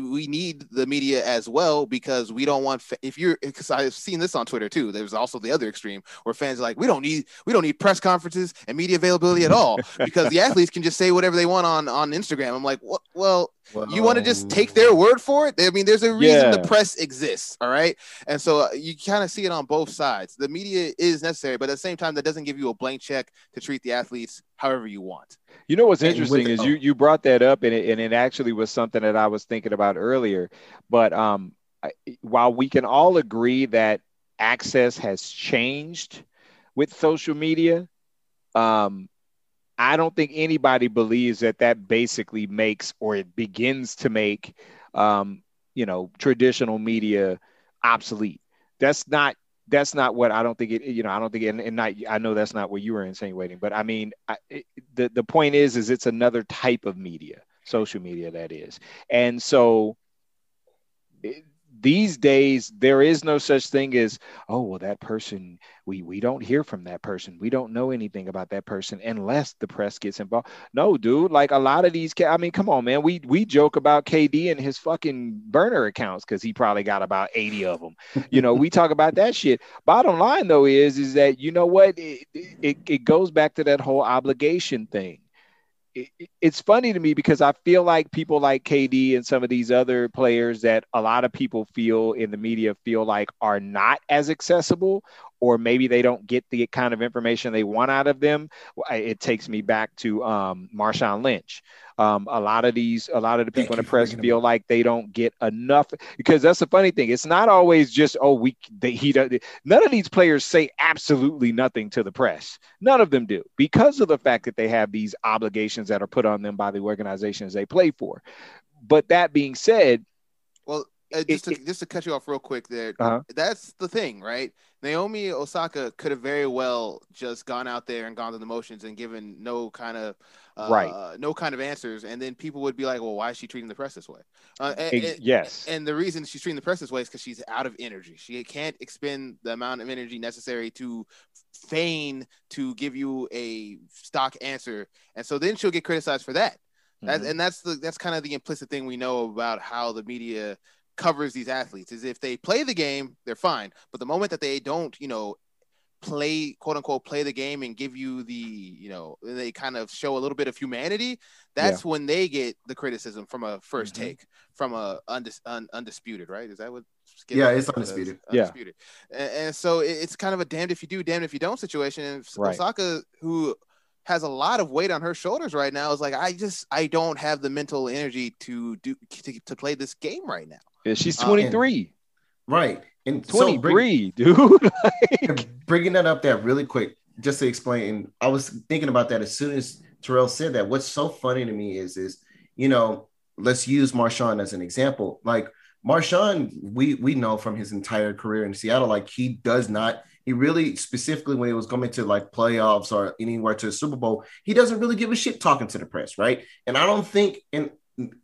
we need the media as well because we don't want fa- if you're because I've seen this on Twitter too. There's also the other extreme where fans are like, we don't need we don't need press conferences and media availability at all (laughs) because the athletes can just say whatever they want on on Instagram. I'm like, what? Well, you want to just take their word for it? I mean, there's a reason the press exists, all right? And so uh, you kind of see it on both sides. The media is necessary, but at the same time, that doesn't give you a blank check to treat the athletes however you want.
You know what's
And with
interesting is you you brought that up and it, and it actually was something that I was thinking about earlier. But um, I, while we can all agree that access has changed with social media, um, I don't think anybody believes that that basically makes or it begins to make, um, you know, traditional media obsolete. That's not that's not what I don't think it. You know, I don't think it, and not. I know that's not what you were insinuating, but I mean, I, it, the the point is, is it's another type of media, social media that is, and so. These days there is no such thing as oh well that person we we don't hear from that person. We don't know anything about that person unless the press gets involved. No dude like a lot of these i mean come on man. We we joke about kd and his fucking burner accounts because he probably got about 80 of them you know we (laughs) talk about that shit. Bottom line though is is that you know what? It, it, it goes back to that whole obligation thing it's funny to me because I feel like people like KD and some of these other players that a lot of people feel in the media feel like are not as accessible, or maybe they don't get the kind of information they want out of them. It takes me back to um, Marshawn Lynch. Um, a lot of these, a lot of the people in the press feel like they don't get enough because that's the funny thing. It's not always just oh we they, he. None of these players say absolutely nothing to the press. None of them do because of the fact that they have these obligations that are put on them by the organizations they play for. But that being said,
uh, just, it, to, just to cut you off real quick there, uh-huh. that's the thing, right? Naomi Osaka could have very well just gone out there and gone through the motions and given no kind of uh, right, no kind of answers, and then people would be like, "Well, why is she treating the press this way?"
Uh, and, and, yes,
and the reason she's treating the press this way is because she's out of energy. She can't expend the amount of energy necessary to feign to give you a stock answer, and so then she'll get criticized for that. Mm-hmm. and that's the that's kind of the implicit thing we know about how the media covers these athletes is if they play the game, they're fine. But the moment that they don't, you know, play quote unquote play the game and give you the you know they kind of show a little bit of humanity that's yeah. when they get the criticism from a 1st mm-hmm. take from a undis- un- undisputed right is that what
yeah it's undisputed
yeah undisputed. And, and, so it's kind of a damned if you do damned if you don't situation and right. osaka who has a lot of weight on her shoulders right now is like i just i don't have the mental energy to do to, to play this game right now
yeah, she's 23.
Uh, right. And
23, so bring, dude. (laughs)
like... bringing that up there really quick, just to explain, I was thinking about that as soon as Terrell said that. What's so funny to me is, is you know, let's use Marshawn as an example. Like Marshawn, we we know from his entire career in Seattle, like he does not. He really specifically when he was coming to like playoffs or anywhere to a Super Bowl, he doesn't really give a shit talking to the press, right? And I don't think, and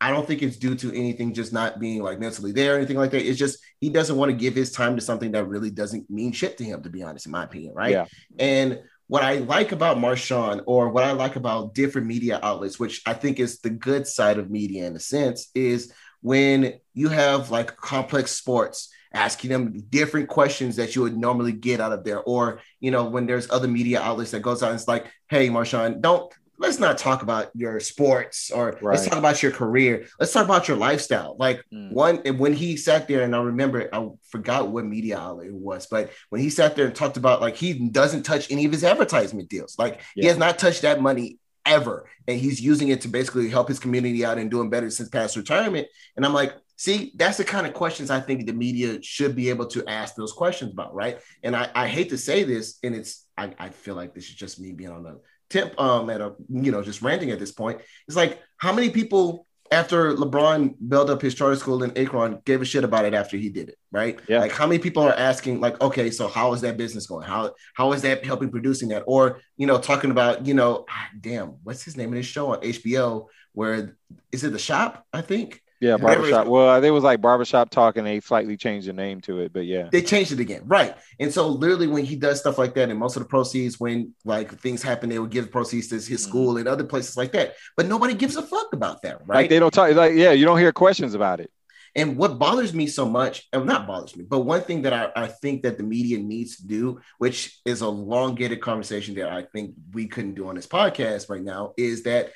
I don't think it's due to anything just not being like mentally there or anything like that. It's just he doesn't want to give his time to something that really doesn't mean shit to him, to be honest, in my opinion, right? Yeah. And what I like about Marshawn, or what I like about different media outlets, which I think is the good side of media in a sense, is when you have like complex sports asking them different questions that you would normally get out of there or you know when there's other media outlets that goes out and it's like hey marshawn don't let's not talk about your sports or right. let's talk about your career. Let's talk about your lifestyle. Like mm. one, when he sat there, and I remember, I forgot what media outlet it was, but when he sat there and talked about like he doesn't touch any of his advertisement deals, like yeah. he has not touched that money ever, and he's using it to basically help his community out and doing better since past retirement. And I'm like, see, that's the kind of questions I think the media should be able to ask those questions about, right? And I, I hate to say this, and it's I, I feel like this is just me being on the tip um at a you know just ranting at this point. It's like how many people after LeBron built up his charter school in Akron gave a shit about it after he did it, right? Yeah. Like how many people are asking, like, okay, so how is that business going? How how is that helping producing that? Or you know, talking about, you know, ah, damn, what's his name in his show on HBO? Where is it the shop? I think
yeah, barbershop. Well, I think it was like barbershop talk, and they slightly changed the name to it, but yeah,
they changed it again, right? And so, literally, when he does stuff like that, and most of the proceeds, when like things happen, they would give proceeds to his mm-hmm. school and other places like that. But nobody gives a fuck about that, right?
Like they don't talk. Like yeah, you don't hear questions about it.
And what bothers me so much, and not bothers me, but one thing that I, I think that the media needs to do, which is a elongated conversation that I think we couldn't do on this podcast right now, is that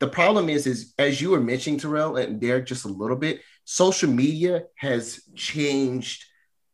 the problem is, is as you were mentioning, Terrell and Derek, just a little bit, social media has changed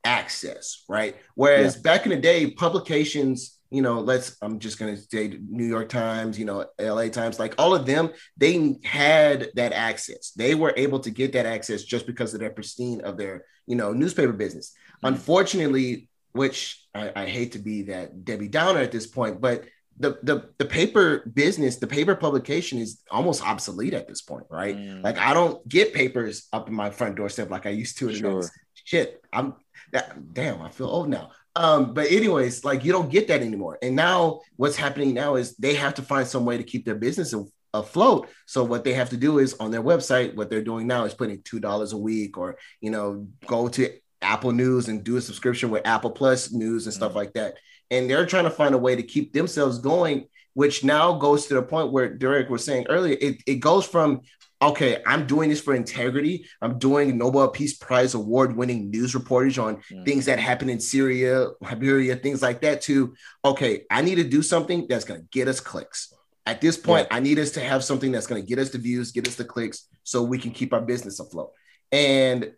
access, right? Whereas yeah. back in the day, publications, you know, let's I'm just gonna say New York Times, you know, LA Times, like all of them, they had that access. They were able to get that access just because of their pristine of their, you know, newspaper business. Mm-hmm. Unfortunately, which I, I hate to be that Debbie Downer at this point, but the, the the paper business, the paper publication is almost obsolete at this point, right?
Mm.
Like I don't get papers up in my front doorstep like I used to.
Sure.
Shit, I'm that damn. I feel old now. Um, but anyways, like you don't get that anymore. And now what's happening now is they have to find some way to keep their business a- afloat. So what they have to do is on their website, what they're doing now is putting two dollars a week, or you know, go to Apple News and do a subscription with Apple Plus News and stuff like that. And they're trying to find a way to keep themselves going, which now goes to the point where Derek was saying earlier. It, it goes from okay, I'm doing this for integrity. I'm doing Nobel Peace Prize award winning news reportage on
Mm.
things that happen in Syria, Liberia, things like that. To okay, I need to do something that's going to get us clicks. At this point, I need us to have something that's going to get us the views, get us the clicks, so we can keep our business afloat. And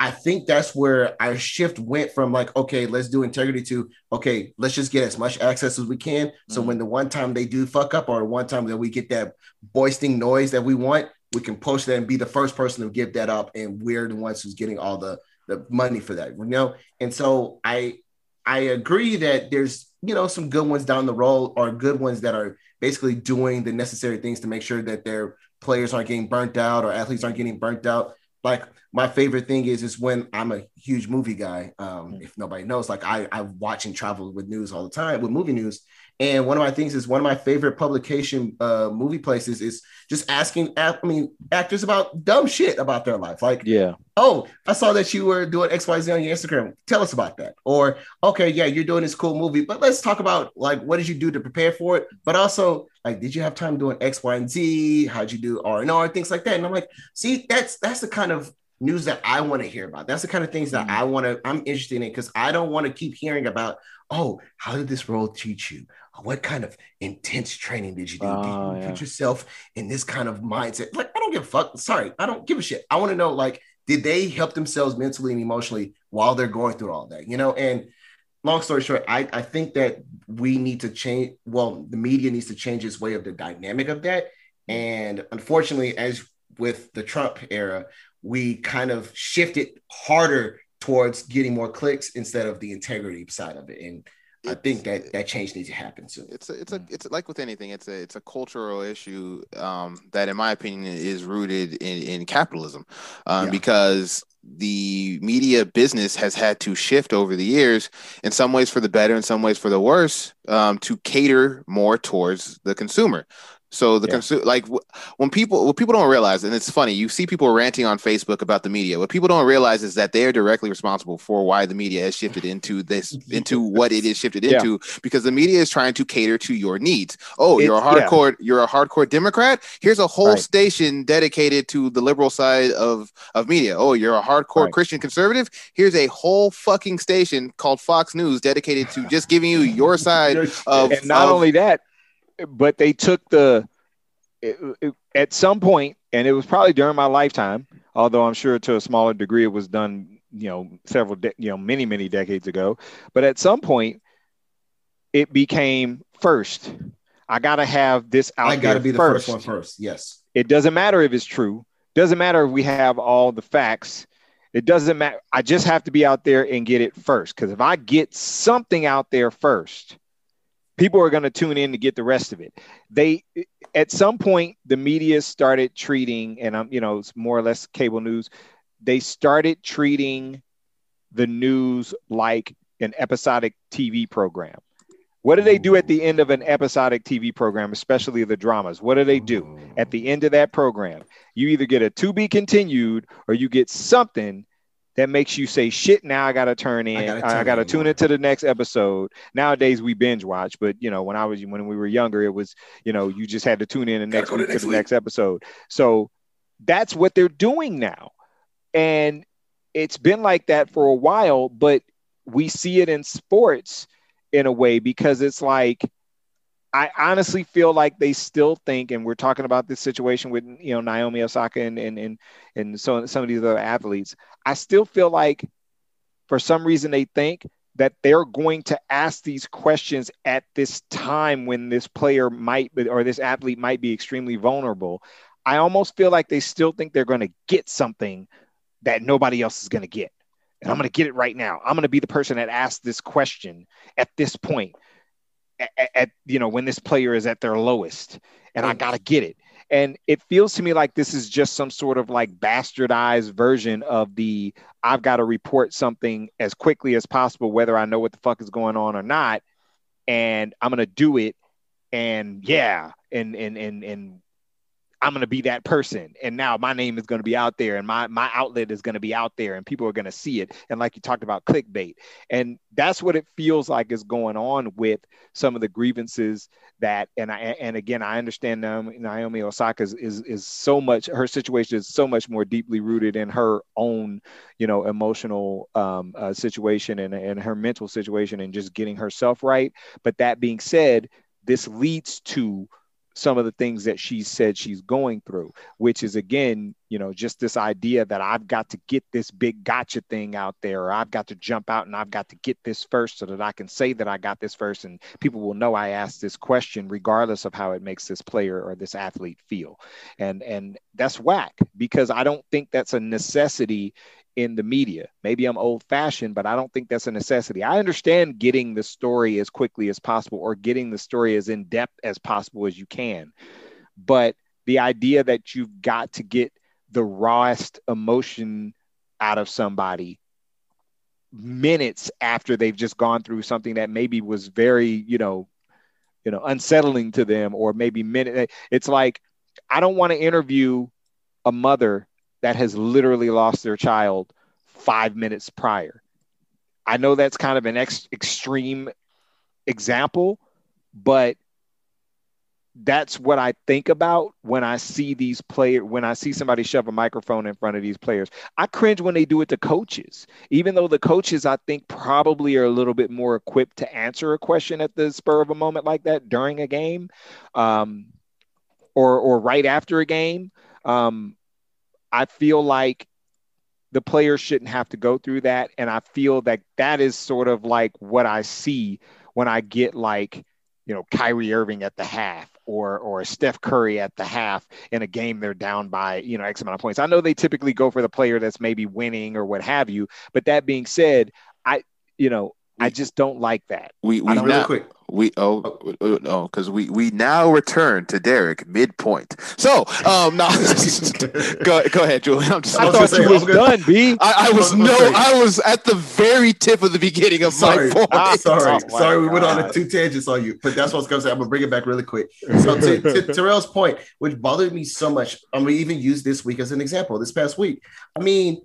I think that's where our shift went from like, okay, let's do integrity to okay, let's just get as much access as we can. So
Mhm.
when the one time they do fuck up, or one time that we get that boisting noise that we want, we can post that and be the first person to give that up, and we're the ones who's getting all the the money for that, you know. And so I I agree that there's you know some good ones down the road, or good ones that are basically doing the necessary things to make sure that their players aren't getting burnt out or athletes aren't getting burnt out. Like my favorite thing is is when I'm a huge movie guy. Um,
Mm.
if nobody knows, like I I watch and travel with news all the time with movie news. And one of my things is one of my favorite publication uh, movie places is just asking, I mean, actors about dumb shit about their life. Like,
Yeah.
oh, I saw that you were doing XYZ on your Instagram. Tell us about that. Or, okay, yeah, you're doing this cool movie, but let's talk about like what did you do to prepare for it? But also, like, did you have time doing X, Y, and Z? How'd you do R and R, things like that? And I'm like, see, that's that's the kind of news that I want to hear about. That's the kind of things that
Mhm.
I want to, I'm interested in because I don't want to keep hearing about, oh, how did this role teach you? What kind of intense training did you do?
Oh,
did you oh,
yeah.
put yourself in this kind of mindset? Like, I don't give a fuck. Sorry, I don't give a shit. I want to know, like, did they help themselves mentally and emotionally while they're going through all that? You know, and long story short, I, I think that we need to change. Well, the media needs to change its way of the dynamic of that. And unfortunately, as with the Trump era, we kind of shifted harder towards getting more clicks instead of the integrity side of it. And I think that that change needs to happen soon.
it's a, it's a it's like with anything it's a it's a cultural issue um, that in my opinion is rooted in, in capitalism um,
Yeah.
because the media business has had to shift over the years in some ways for the better in some ways for the worse um, to cater more towards the consumer so the
Yeah.
consumer like w- when people what people don't realize and it's funny you see people ranting on facebook about the media what people don't realize is that they are directly responsible for why the media has shifted into this (laughs) into what it is shifted
Yeah.
into because the media is trying to cater to your needs. Oh, you're a
It's- yeah.
hardcore, you're a hardcore Democrat. Here's a whole
Right.
station dedicated to the liberal side of of media. Oh, you're a hardcore
Right.
Christian conservative. Here's a whole fucking station called Fox News dedicated to just giving you your (laughs) side of
and not
of-
only that, but they took the it- it- at some point, and it was probably during my lifetime, although I'm sure to a smaller degree it was done, you know, several, de- you know, many many decades ago. But at some point, it became first. I gotta have this out
I got to
there
be the
first.
first one first. Yes.
It doesn't matter if it's true. Doesn't matter if we have all the facts. It doesn't matter. I just have to be out there and get it first. Because if I get something out there first, people are going to tune in to get the rest of it. They, at some point, the media started treating, and I'm, you know, it's more or less cable news. They started treating the news like an episodic TV program. What do they do at the end of an episodic TV program, especially the dramas? What do they do? at the end of that program, you either get a to be continued or you get something that makes you say, shit, now I got to turn in.
I
I
gotta
gotta
in
tune into the next episode. Nowadays we binge watch, but you know, when I was, when we were younger, it was, you know, you just had to tune in the next
go
week to
next
the
week.
next episode. So that's what they're doing now. And it's been like that for a while, but we see it in sports in a way because it's like, I honestly feel like they still think, and we're talking about this situation with you know Naomi Osaka and and and and so some of these other athletes. I still feel like, for some reason, they think that they're going to ask these questions at this time when this player might or this athlete might be extremely vulnerable. I almost feel like they still think they're going to get something that nobody else is going to get, and I'm going to get it right now. I'm going to be the person that asks this question at this point at, at you know when this player is at their lowest, and I gotta get it. And it feels to me like this is just some sort of like bastardized version of the I've got to report something as quickly as possible, whether I know what the fuck is going on or not. And I'm gonna do it. And yeah, and and and and I'm going to be that person. And now my name is going to be out there and my, my outlet is going to be out there and people are going to see it. And like you talked about clickbait. And that's what it feels like is going on with some of the grievances that, and I, and again, I understand um, Naomi Osaka is, is, is so much, her situation is so much more deeply rooted in her own, you know, emotional um, uh, situation and, and her mental situation and just getting herself right. But that being said, this leads to some of the things that she said she's going through, which is again, you know, just this idea that I've got to get this big gotcha thing out there, or I've got to jump out and I've got to get this first so that I can say that I got this first. And people will know I asked this question, regardless of how it makes this player or this athlete feel. And and that's whack because I don't think that's a necessity in the media. Maybe I'm old fashioned, but I don't think that's a necessity. I understand getting the story as quickly as possible or getting the story as in depth as possible as you can. But the idea that you've got to get the rawest emotion out of somebody minutes after they've just gone through something that maybe was very, you know, you know, unsettling to them or maybe minute it's like I don't want to interview a mother that has literally lost their child five minutes prior. I know that's kind of an ex- extreme example, but that's what I think about when I see these players, when I see somebody shove a microphone in front of these players. I cringe when they do it to coaches, even though the coaches, I think, probably are a little bit more equipped to answer a question at the spur of a moment like that during a game um, or, or right after a game. Um, I feel like the players shouldn't have to go through that. And I feel that that is sort of like what I see when I get like, you know, Kyrie Irving at the half or or Steph Curry at the half in a game they're down by, you know, X amount of points. I know they typically go for the player that's maybe winning or what have you. But that being said, I, you know, I just don't like that.
We we
real quick.
We oh oh no because we we now return to Derek midpoint. So um (laughs) no (laughs) go go ahead Julian. I'm just,
I,
was
thought you
say,
was
was
done, B.
I, I was
was
no
say-
I was at the very tip of the beginning of
Sorry,
my point.
I'm (laughs) sorry,
Oh my
sorry. We went on a two tangents on you, but that's what I was gonna say. I'm gonna bring it back really quick. So to, to Terrell's point, which bothered me so much, I'm gonna even use this week as an example. This past week, I mean,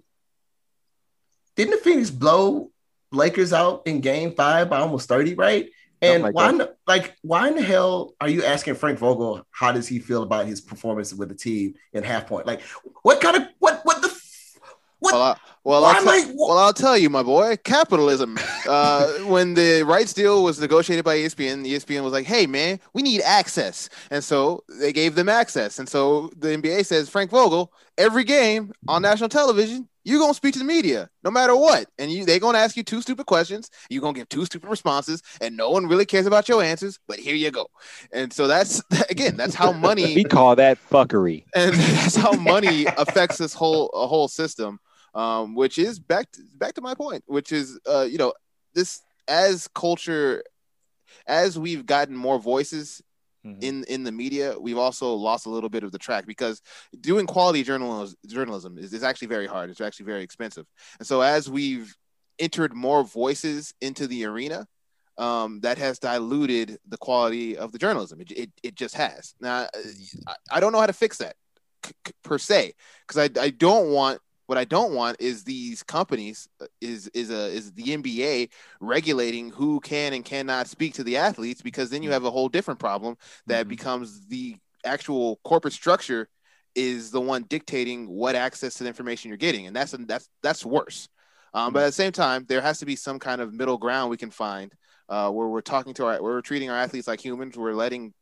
didn't the Phoenix blow Lakers out in Game Five by almost 30, right? And
like
why, the- like, why in the hell are you asking Frank Vogel how does he feel about his performance with the team in half point? Like, what kind of what what the what?
Well, I, well, I'll
am I-
tell- well, I'll tell you, my boy, capitalism. (laughs) Uh, when the rights deal was negotiated by ESPN, ESPN was like, "Hey, man, we need access," and so they gave them access. And so the NBA says, Frank Vogel, every game on national television, you're gonna speak to the media, no matter what, and you they're gonna ask you two stupid questions. You're gonna give two stupid responses, and no one really cares about your answers. But here you go. And so that's (laughs) again, that's how money
We call that fuckery. (laughs)
and that's how money affects this whole a whole system um, which is back to, back to my point which is uh, you know this as culture as we've gotten more voices
Mhm.
in in the media we've also lost a little bit of the track because doing quality journalism journalism is, is actually very hard. It's actually very expensive. And so as we've entered more voices into the arena um, that has diluted the quality of the journalism. It, it, it just has. Now I, I don't know how to fix that c- c- per se because I, I don't want what I don't want is these companies uh, is is a is the NBA regulating who can and cannot speak to the athletes because then you have a whole different problem that
Mhm.
becomes the actual corporate structure is the one dictating what access to the information you're getting. And that's that's that's worse. Um, but at the same time there has to be some kind of middle ground we can find uh, where we're talking to our we're treating our athletes like humans. We're letting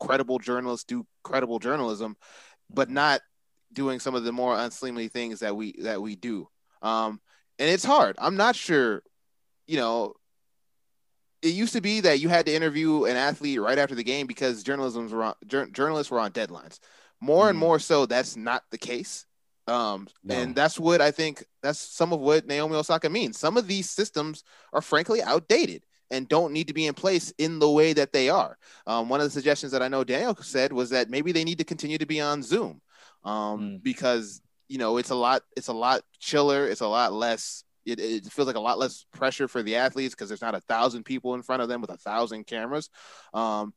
credible journalists do credible journalism but not doing some of the more unseemly things that we that we do um and it's hard i'm not sure you know it used to be that you had to interview an athlete right after the game because journalism's were on, jour- journalists were on deadlines more and
Mhm.
more so that's not the case um
No.
and that's what i think that's some of what naomi osaka means some of these systems are frankly outdated and don't need to be in place in the way that they are. Um, one of the suggestions that I know Daniel said was that maybe they need to continue to be on Zoom um, mm. because you know it's a lot it's a lot chiller, it's a lot less. It, it feels like a lot less pressure for the athletes because there's not a thousand people in front of them with a thousand cameras. Um,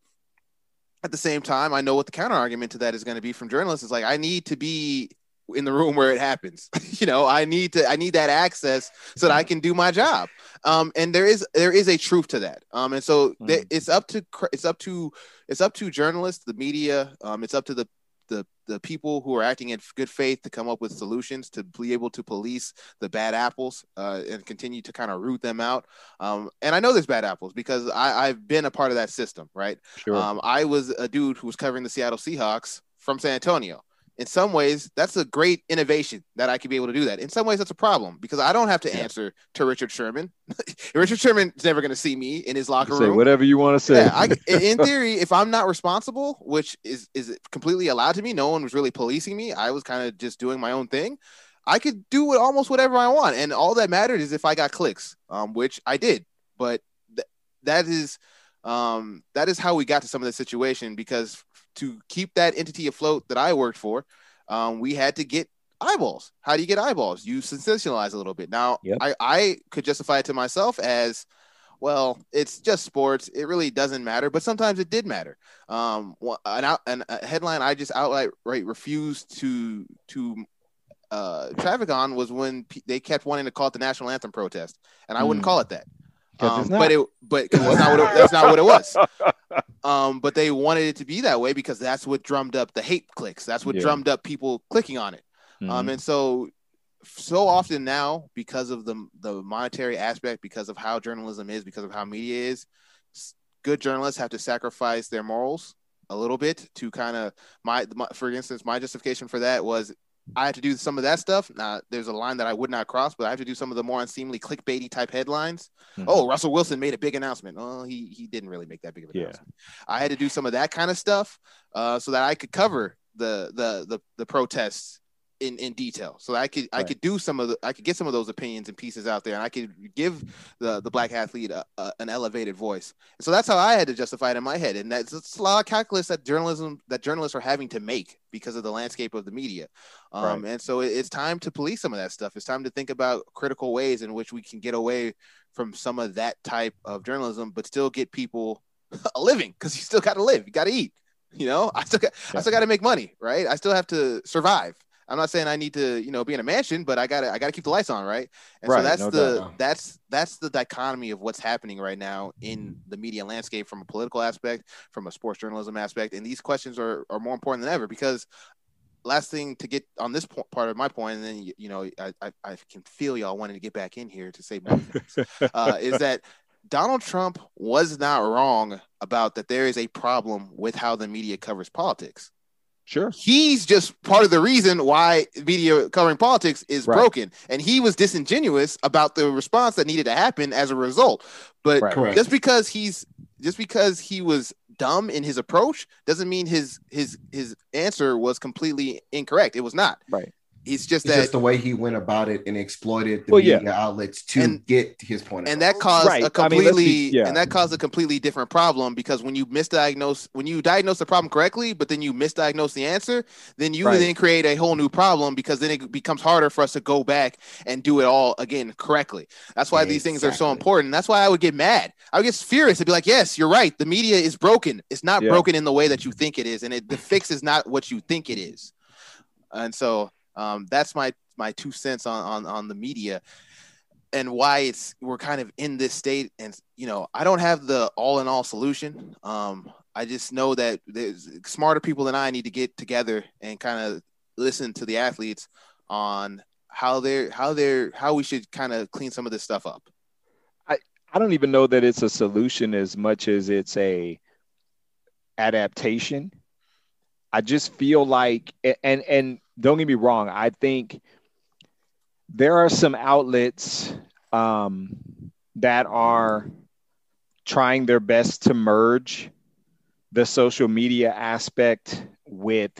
at the same time, I know what the counter argument to that is going to be from journalists. Is like I need to be in the room where it happens. (laughs) you know, I need to I need that access so that I can do my job. Um, and there is there is a truth to that. Um, and so mm. th- it's up to it's up to it's up to journalists, the media. Um, it's up to the the the people who are acting in good faith to come up with solutions to be able to police the bad apples uh, and continue to kind of root them out. Um, and I know there's bad apples because I, I've been a part of that system, right? Sure. Um, I was a dude who was covering the Seattle Seahawks from San Antonio in some ways that's a great innovation that I could be able to do that. In some ways that's a problem because I don't have to yeah. answer to Richard Sherman. (laughs) Richard Sherman's never going to see me in his locker
say
room.
Whatever you want to say.
Yeah, I, (laughs) in theory, if I'm not responsible, which is is completely allowed to me, no one was really policing me. I was kind of just doing my own thing. I could do almost whatever I want, and all that mattered is if I got clicks, um, which I did. But th- that is um, that is how we got to some of the situation because to keep that entity afloat that I worked for, um, we had to get eyeballs. How do you get eyeballs? You sensationalize a little bit. Now, yep. I, I could justify it to myself as, well, it's just sports. It really doesn't matter, but sometimes it did matter. Um, an, out, an a headline I just outright right, refused to to uh, traffic on was when p- they kept wanting to call it the national anthem protest, and I mm. wouldn't hmm. call it that. Um, but it, but that's not, it, that's not what it was. (laughs) Um, but they wanted it to be that way because that's what drummed up the hate clicks. That's what yeah. drummed up people clicking on it. Um, mm-hmm. Um, and so, so often now, because of the the monetary aspect, because of how journalism is, because of how media is, good journalists have to sacrifice their morals a little bit to kind of my, my for instance, my justification for that was I have to do some of that stuff. Now, there's a line that I would not cross, but I have to do some of the more unseemly clickbaity type headlines. Mm-hmm. Oh, Russell Wilson made a big announcement. Oh, he he didn't really make that big of an yeah. announcement. I had to do some of that kind of stuff uh, so that I could cover the the the, the protests in in detail. So i could right. i could do some of the i could get some of those opinions and pieces out there and i could give the the black athlete a, a, an elevated voice. And so that's how i had to justify it in my head. And that's it's a lot of calculus that journalism that journalists are having to make because of the landscape of the media. Um, right. and so it, it's time to police some of that stuff. It's time to think about critical ways in which we can get away from some of that type of journalism but still get people (laughs) a living because you still got to live you got to eat you know? I still got yeah. i still got to make money right? I still have to survive I'm not saying I need to, you know, be in a mansion, but I gotta I gotta keep the lights on, right? And right, so that's no the doubt. that's that's the dichotomy of what's happening right now in the media landscape from a political aspect, from a sports journalism aspect, and these questions are are more important than ever because last thing to get on this part of my point, and then you, you know I, I, I can feel y'all wanting to get back in here to say more things, (laughs) uh, is that Donald Trump was not wrong about that there is a problem with how the media covers politics.
Sure.
He's just part of the reason why media covering politics is right. broken. And he was disingenuous about the response that needed to happen as a result. But right. just because he's just because he was dumb in his approach doesn't mean his his his answer was completely incorrect. It was not.
Right.
It's just
it's
that
just the way he went about it and exploited the well, media yeah. outlets to and, get his point.
And that caused right. a completely I mean, be, yeah. and that caused a completely different problem because when you misdiagnose when you diagnose the problem correctly, but then you misdiagnose the answer, then you right. then create a whole new problem because then it becomes harder for us to go back and do it all again correctly. That's why exactly. these things are so important. That's why I would get mad. I would get furious to be like, "Yes, you're right. The media is broken. It's not yeah. broken in the way that you think it is, and it, the fix is not what you think it is." And so um, that's my my two cents on, on on the media and why it's we're kind of in this state. And you know, I don't have the all in all solution. Um, I just know that there's smarter people than I need to get together and kind of listen to the athletes on how they're how they're how we should kind of clean some of this stuff up.
I I don't even know that it's a solution as much as it's a adaptation. I just feel like and and don't get me wrong. I think there are some outlets um, that are trying their best to merge the social media aspect with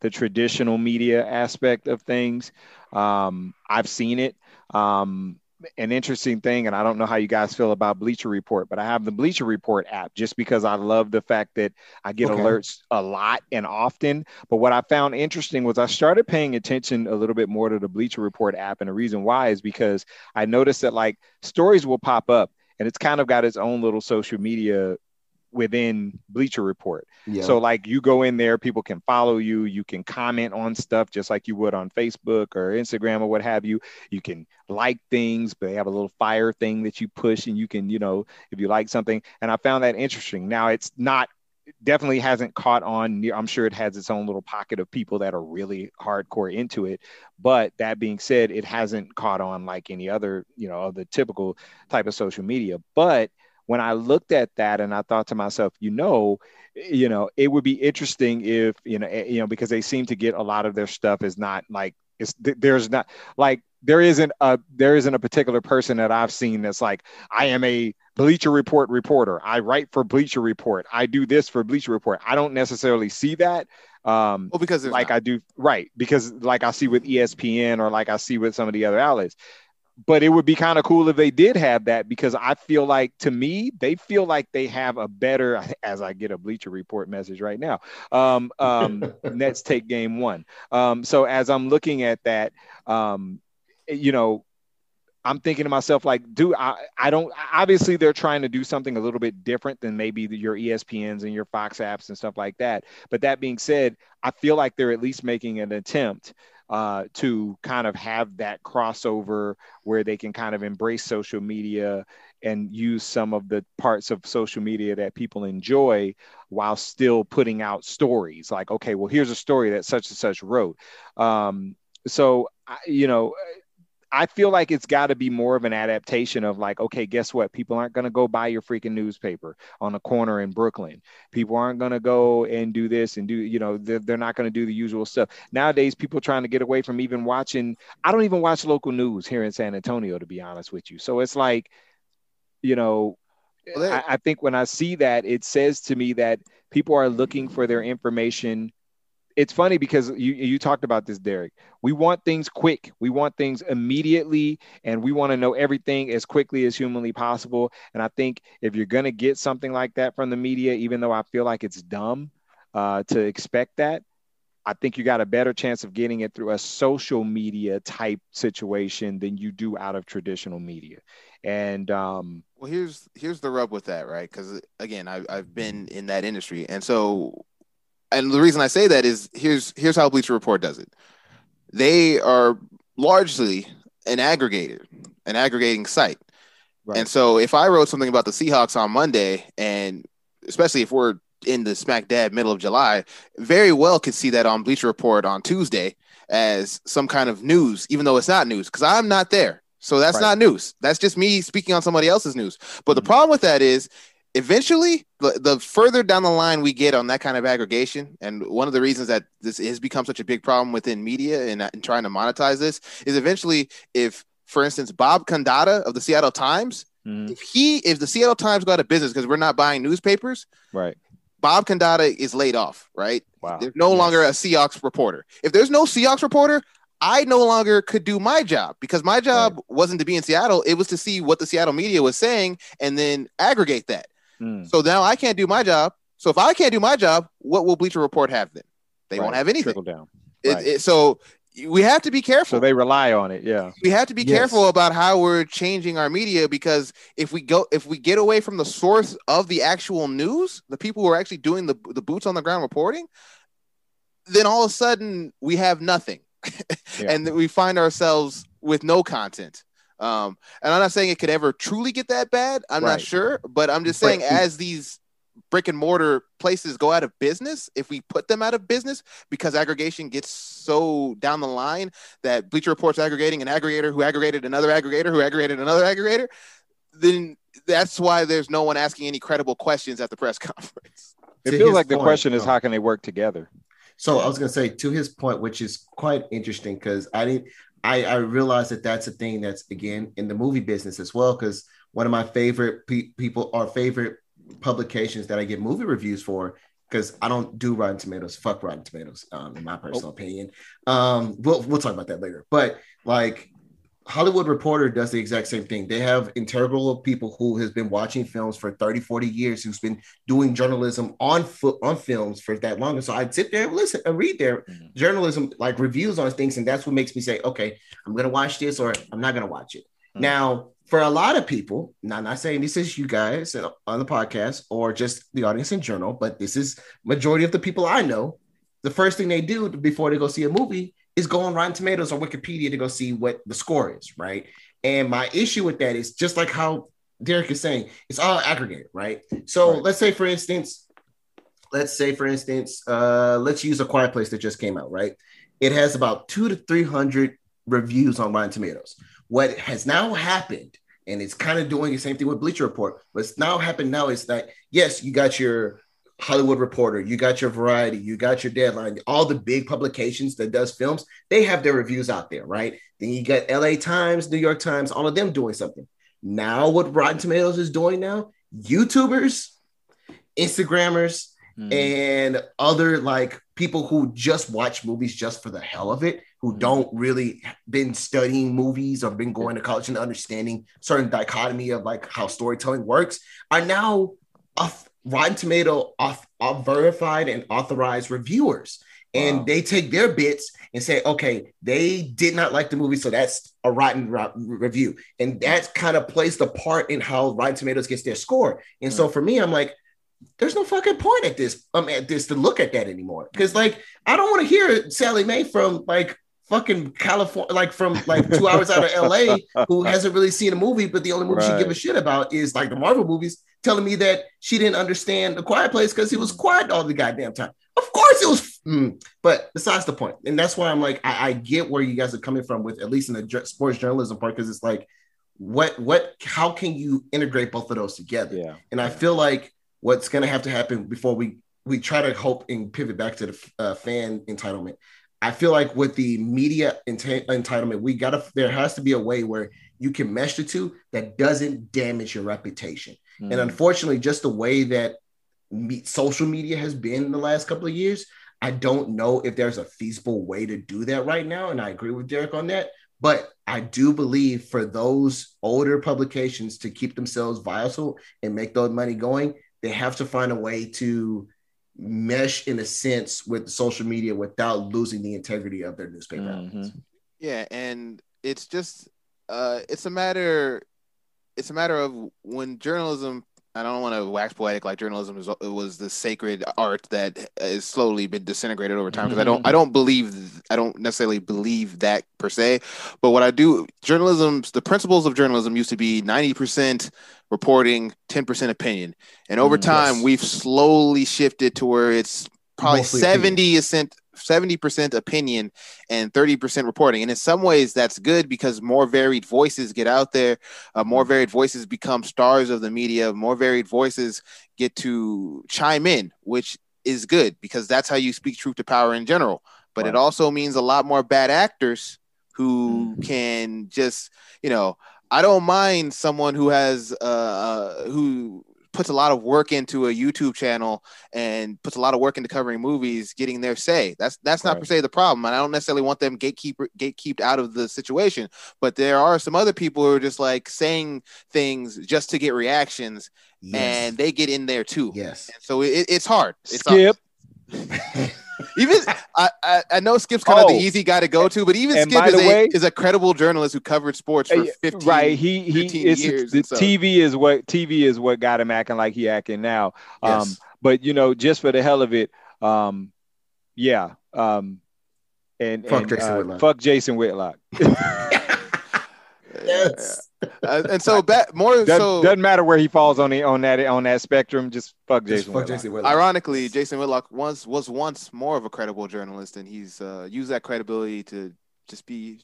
the traditional media aspect of things. Um, I've seen it. Um, an interesting thing, and I don't know how you guys feel about Bleacher Report, but I have the Bleacher Report app just because I love the fact that I get okay. alerts a lot and often. But what I found interesting was I started paying attention a little bit more to the Bleacher Report app, and the reason why is because I noticed that like stories will pop up, and it's kind of got its own little social media within Bleacher Report. Yeah. So like you go in there, people can follow you, you can comment on stuff just like you would on Facebook or Instagram or what have you. You can like things, but they have a little fire thing that you push and you can, you know, if you like something. And I found that interesting. Now it's not definitely hasn't caught on i'm sure it has its own little pocket of people that are really hardcore into it but that being said it hasn't caught on like any other you know the typical type of social media but when I looked at that and I thought to myself, you know, you know, it would be interesting if, you know, eh, you know, because they seem to get a lot of their stuff is not like it's there's not like there isn't a there isn't a particular person that I've seen that's like I am a Bleacher Report reporter. I write for Bleacher Report. I do this for Bleacher Report. I don't necessarily see that. Um,
well, because
like
not.
I do right because like I see with ESPN or like I see with some of the other outlets but it would be kind of cool if they did have that because I feel like to me they feel like they have a better (laughs) as I get a Bleacher Report message right now. Um, um, (laughs) Nets take game one. Um, so as I'm looking at that, um, you know, I'm thinking to myself like, do I? I don't. Obviously, they're trying to do something a little bit different than maybe the, your ESPNs and your Fox apps and stuff like that. But that being said, I feel like they're at least making an attempt uh, to kind of have that crossover where they can kind of embrace social media and use some of the parts of social media that people enjoy while still putting out stories like okay well here's a story that such and such wrote. Um, so you know I feel like it's got to be more of an adaptation of like, okay, guess what? People aren't going to go buy your freaking newspaper on a corner in Brooklyn. People aren't going to go and do this and do, you know, they're, they're not going to do the usual stuff. Nowadays, people trying to get away from even watching. I don't even watch local news here in San Antonio, to be honest with you. So it's like, you know, well, I, I think when I see that, it says to me that people are looking for their information it's funny because you you talked about this, Derek. We want things quick. We want things immediately, and we want to know everything as quickly as humanly possible. And I think if you're gonna get something like that from the media, even though I feel like it's dumb uh, to expect that, I think you got a better chance of getting it through a social media type situation than you do out of traditional media. And um,
well, here's here's the rub with that, right? Because again, I, I've been in that industry, and so and the reason I say that is here's here's how Bleacher Report does it. They are largely an aggregator, an aggregating site. Right. And so if I wrote something about the Seahawks on Monday, and especially if we're in the smack dab middle of July, very well could see that on Bleacher Report on Tuesday as some kind of news, even though it's not news, because I'm not there. So that's right. not news. That's just me speaking on somebody else's news. But mm-hmm. the problem with that is eventually the, the further down the line we get on that kind of aggregation and one of the reasons that this has become such a big problem within media and, and trying to monetize this is eventually if for instance bob condotta of the seattle times mm-hmm. if he if the seattle times got out of business because we're not buying newspapers
right
bob condotta is laid off right wow. there's no yes. longer a seahawks reporter if there's no seahawks reporter I no longer could do my job because my job right. wasn't to be in Seattle. It was to see what the Seattle media was saying and then aggregate that. Mm. So now I can't do my job. So if I can't do my job, what will Bleacher Report have then? They right. won't have anything.
Trickle down.
Right. It, it, so we have to be careful.
So they rely on it. Yeah.
We have to be yes. careful about how we're changing our media because if we go, if we get away from the source of the actual news, the people who are actually doing the, the boots on the ground reporting, then all of a sudden we have nothing. (laughs) yeah. and we find ourselves with no content. Um, and I'm not saying it could ever truly get that bad. I'm right. not sure, but I'm just saying as these brick and mortar places go out of business, if we put them out of business because aggregation gets so down the line that Bleacher Report's aggregating an aggregator who aggregated another aggregator who aggregated another aggregator, then that's why there's no one asking any credible questions at the press (laughs) conference.
It feels like the question is how can they work together?
So I was going to say to his point, which is quite interesting because I didn't I, I realize that that's a thing that's again in the movie business as well. Because one of my favorite pe- people, our favorite publications that I get movie reviews for, because I don't do Rotten Tomatoes. Fuck Rotten Tomatoes, um, in my personal oh. opinion. Um, we'll we'll talk about that later. But like Hollywood Reporter does the exact same thing. They have integral people who has been watching films for 30, 40 years, who's been doing journalism on foot on films for that long. And so I'd sit there and listen and read their mm-hmm. journalism, like reviews on things. And that's what makes me say, okay, I'm gonna watch this or I'm not gonna watch it. Mm-hmm. Now, for a lot of people, now I'm not saying this is you guys on the podcast or just the audience in general, but this is majority of the people I know. The first thing they do before they go see a movie is go on Rotten Tomatoes or Wikipedia to go see what the score is, right? And my issue with that is just like how Derek is saying, it's all aggregate, right? So right. let's say, for instance, let's say, for instance, uh, let's use a Quiet Place that just came out, right? It has about two to three hundred reviews on Rotten Tomatoes. What has now happened, and it's kind of doing the same thing with Bleacher Report. What's now happened now is that yes, you got your Hollywood Reporter, you got your Variety, you got your Deadline, all the big publications that does films, they have their reviews out there, right? Then you got LA Times, New York Times, all of them doing something. Now, what Rotten Tomatoes is doing now, YouTubers, Instagrammers, mm. and other like people who just watch movies just for the hell of it, who mm. don't really been studying movies or been going to college and understanding certain dichotomy of like how storytelling works, are now Rotten Tomato off, off verified and authorized reviewers. And wow. they take their bits and say, okay, they did not like the movie, so that's a rotten review. And that kind of plays the part in how Rotten Tomatoes gets their score. And so for me, I'm like, there's no fucking point at this um at this to look at that anymore. Because like I don't want to hear Sally Mae from like fucking California, like from like two hours out of LA, who hasn't really seen a movie, but the only movie right. she give a shit about is like the Marvel movies telling me that she didn't understand the quiet place because he was quiet all the goddamn time. Of course it was, mm, but besides the point. and that's why I'm like, I, I, get where you guys are coming from with at least in the sports journalism part because it's like, what, what, how can you integrate both of those together?
Yeah,
and I feel like what's gonna have to happen before we we try to hope and pivot back to the uh, fan entitlement. I feel like with the media ent- entitlement, we gotta there has to be a way where you can mesh the two that doesn't damage your reputation. Mm. And unfortunately, just the way that me- social media has been the last couple of years, I don't know if there's a feasible way to do that right now. And I agree with Derek on that. But I do believe for those older publications to keep themselves viable and make those money going, they have to find a way to mesh in a sense with social media without losing the integrity of their newspaper
mm-hmm. Yeah, and it's just uh it's a matter it's a matter of when journalism I don't want to wax poetic like journalism is was the sacred art that has slowly been disintegrated over time because I don't I don't believe I don't necessarily believe that per se but what I do journalism the principles of journalism used to be 90% reporting 10% opinion and over mm, time yes. we've slowly shifted to where it's probably Mostly 70 percent 70% opinion and 30% reporting. And in some ways, that's good because more varied voices get out there, uh, more varied voices become stars of the media, more varied voices get to chime in, which is good because that's how you speak truth to power in general. But it also means a lot more bad actors who mm. can just, you know, I don't mind someone who has uh, uh who puts a lot of work into a YouTube channel and puts a lot of work into covering movies, getting their say. That's that's not right. per se the problem, and I don't necessarily want them gatekeeper gatekeeped out of the situation. But there are some other people who are just like saying things just to get reactions, yes. and they get in there too.
Yes,
and so it, it's hard. It's
Skip. (laughs)
even I, I, I, know Skip's kind oh, of the easy guy to go to, but even Skip is a, way, is a credible journalist who covered sports for 15, right. He he years.
The so. TV is what TV is what got him acting like he acting now. Yes. Um, but you know, just for the hell of it, um, yeah. Um, and fuck and, Jason uh, Whitlock. Fuck Jason Whitlock. (laughs)
yes. Uh, and so back more
doesn't,
so
doesn't matter where he falls on the on that on that spectrum. Just fuck Jason. Just fuck Whitlock.
Jason Whitlock. Ironically, Jason Whitlock was was once more of a credible journalist, and he's uh, used that credibility to just be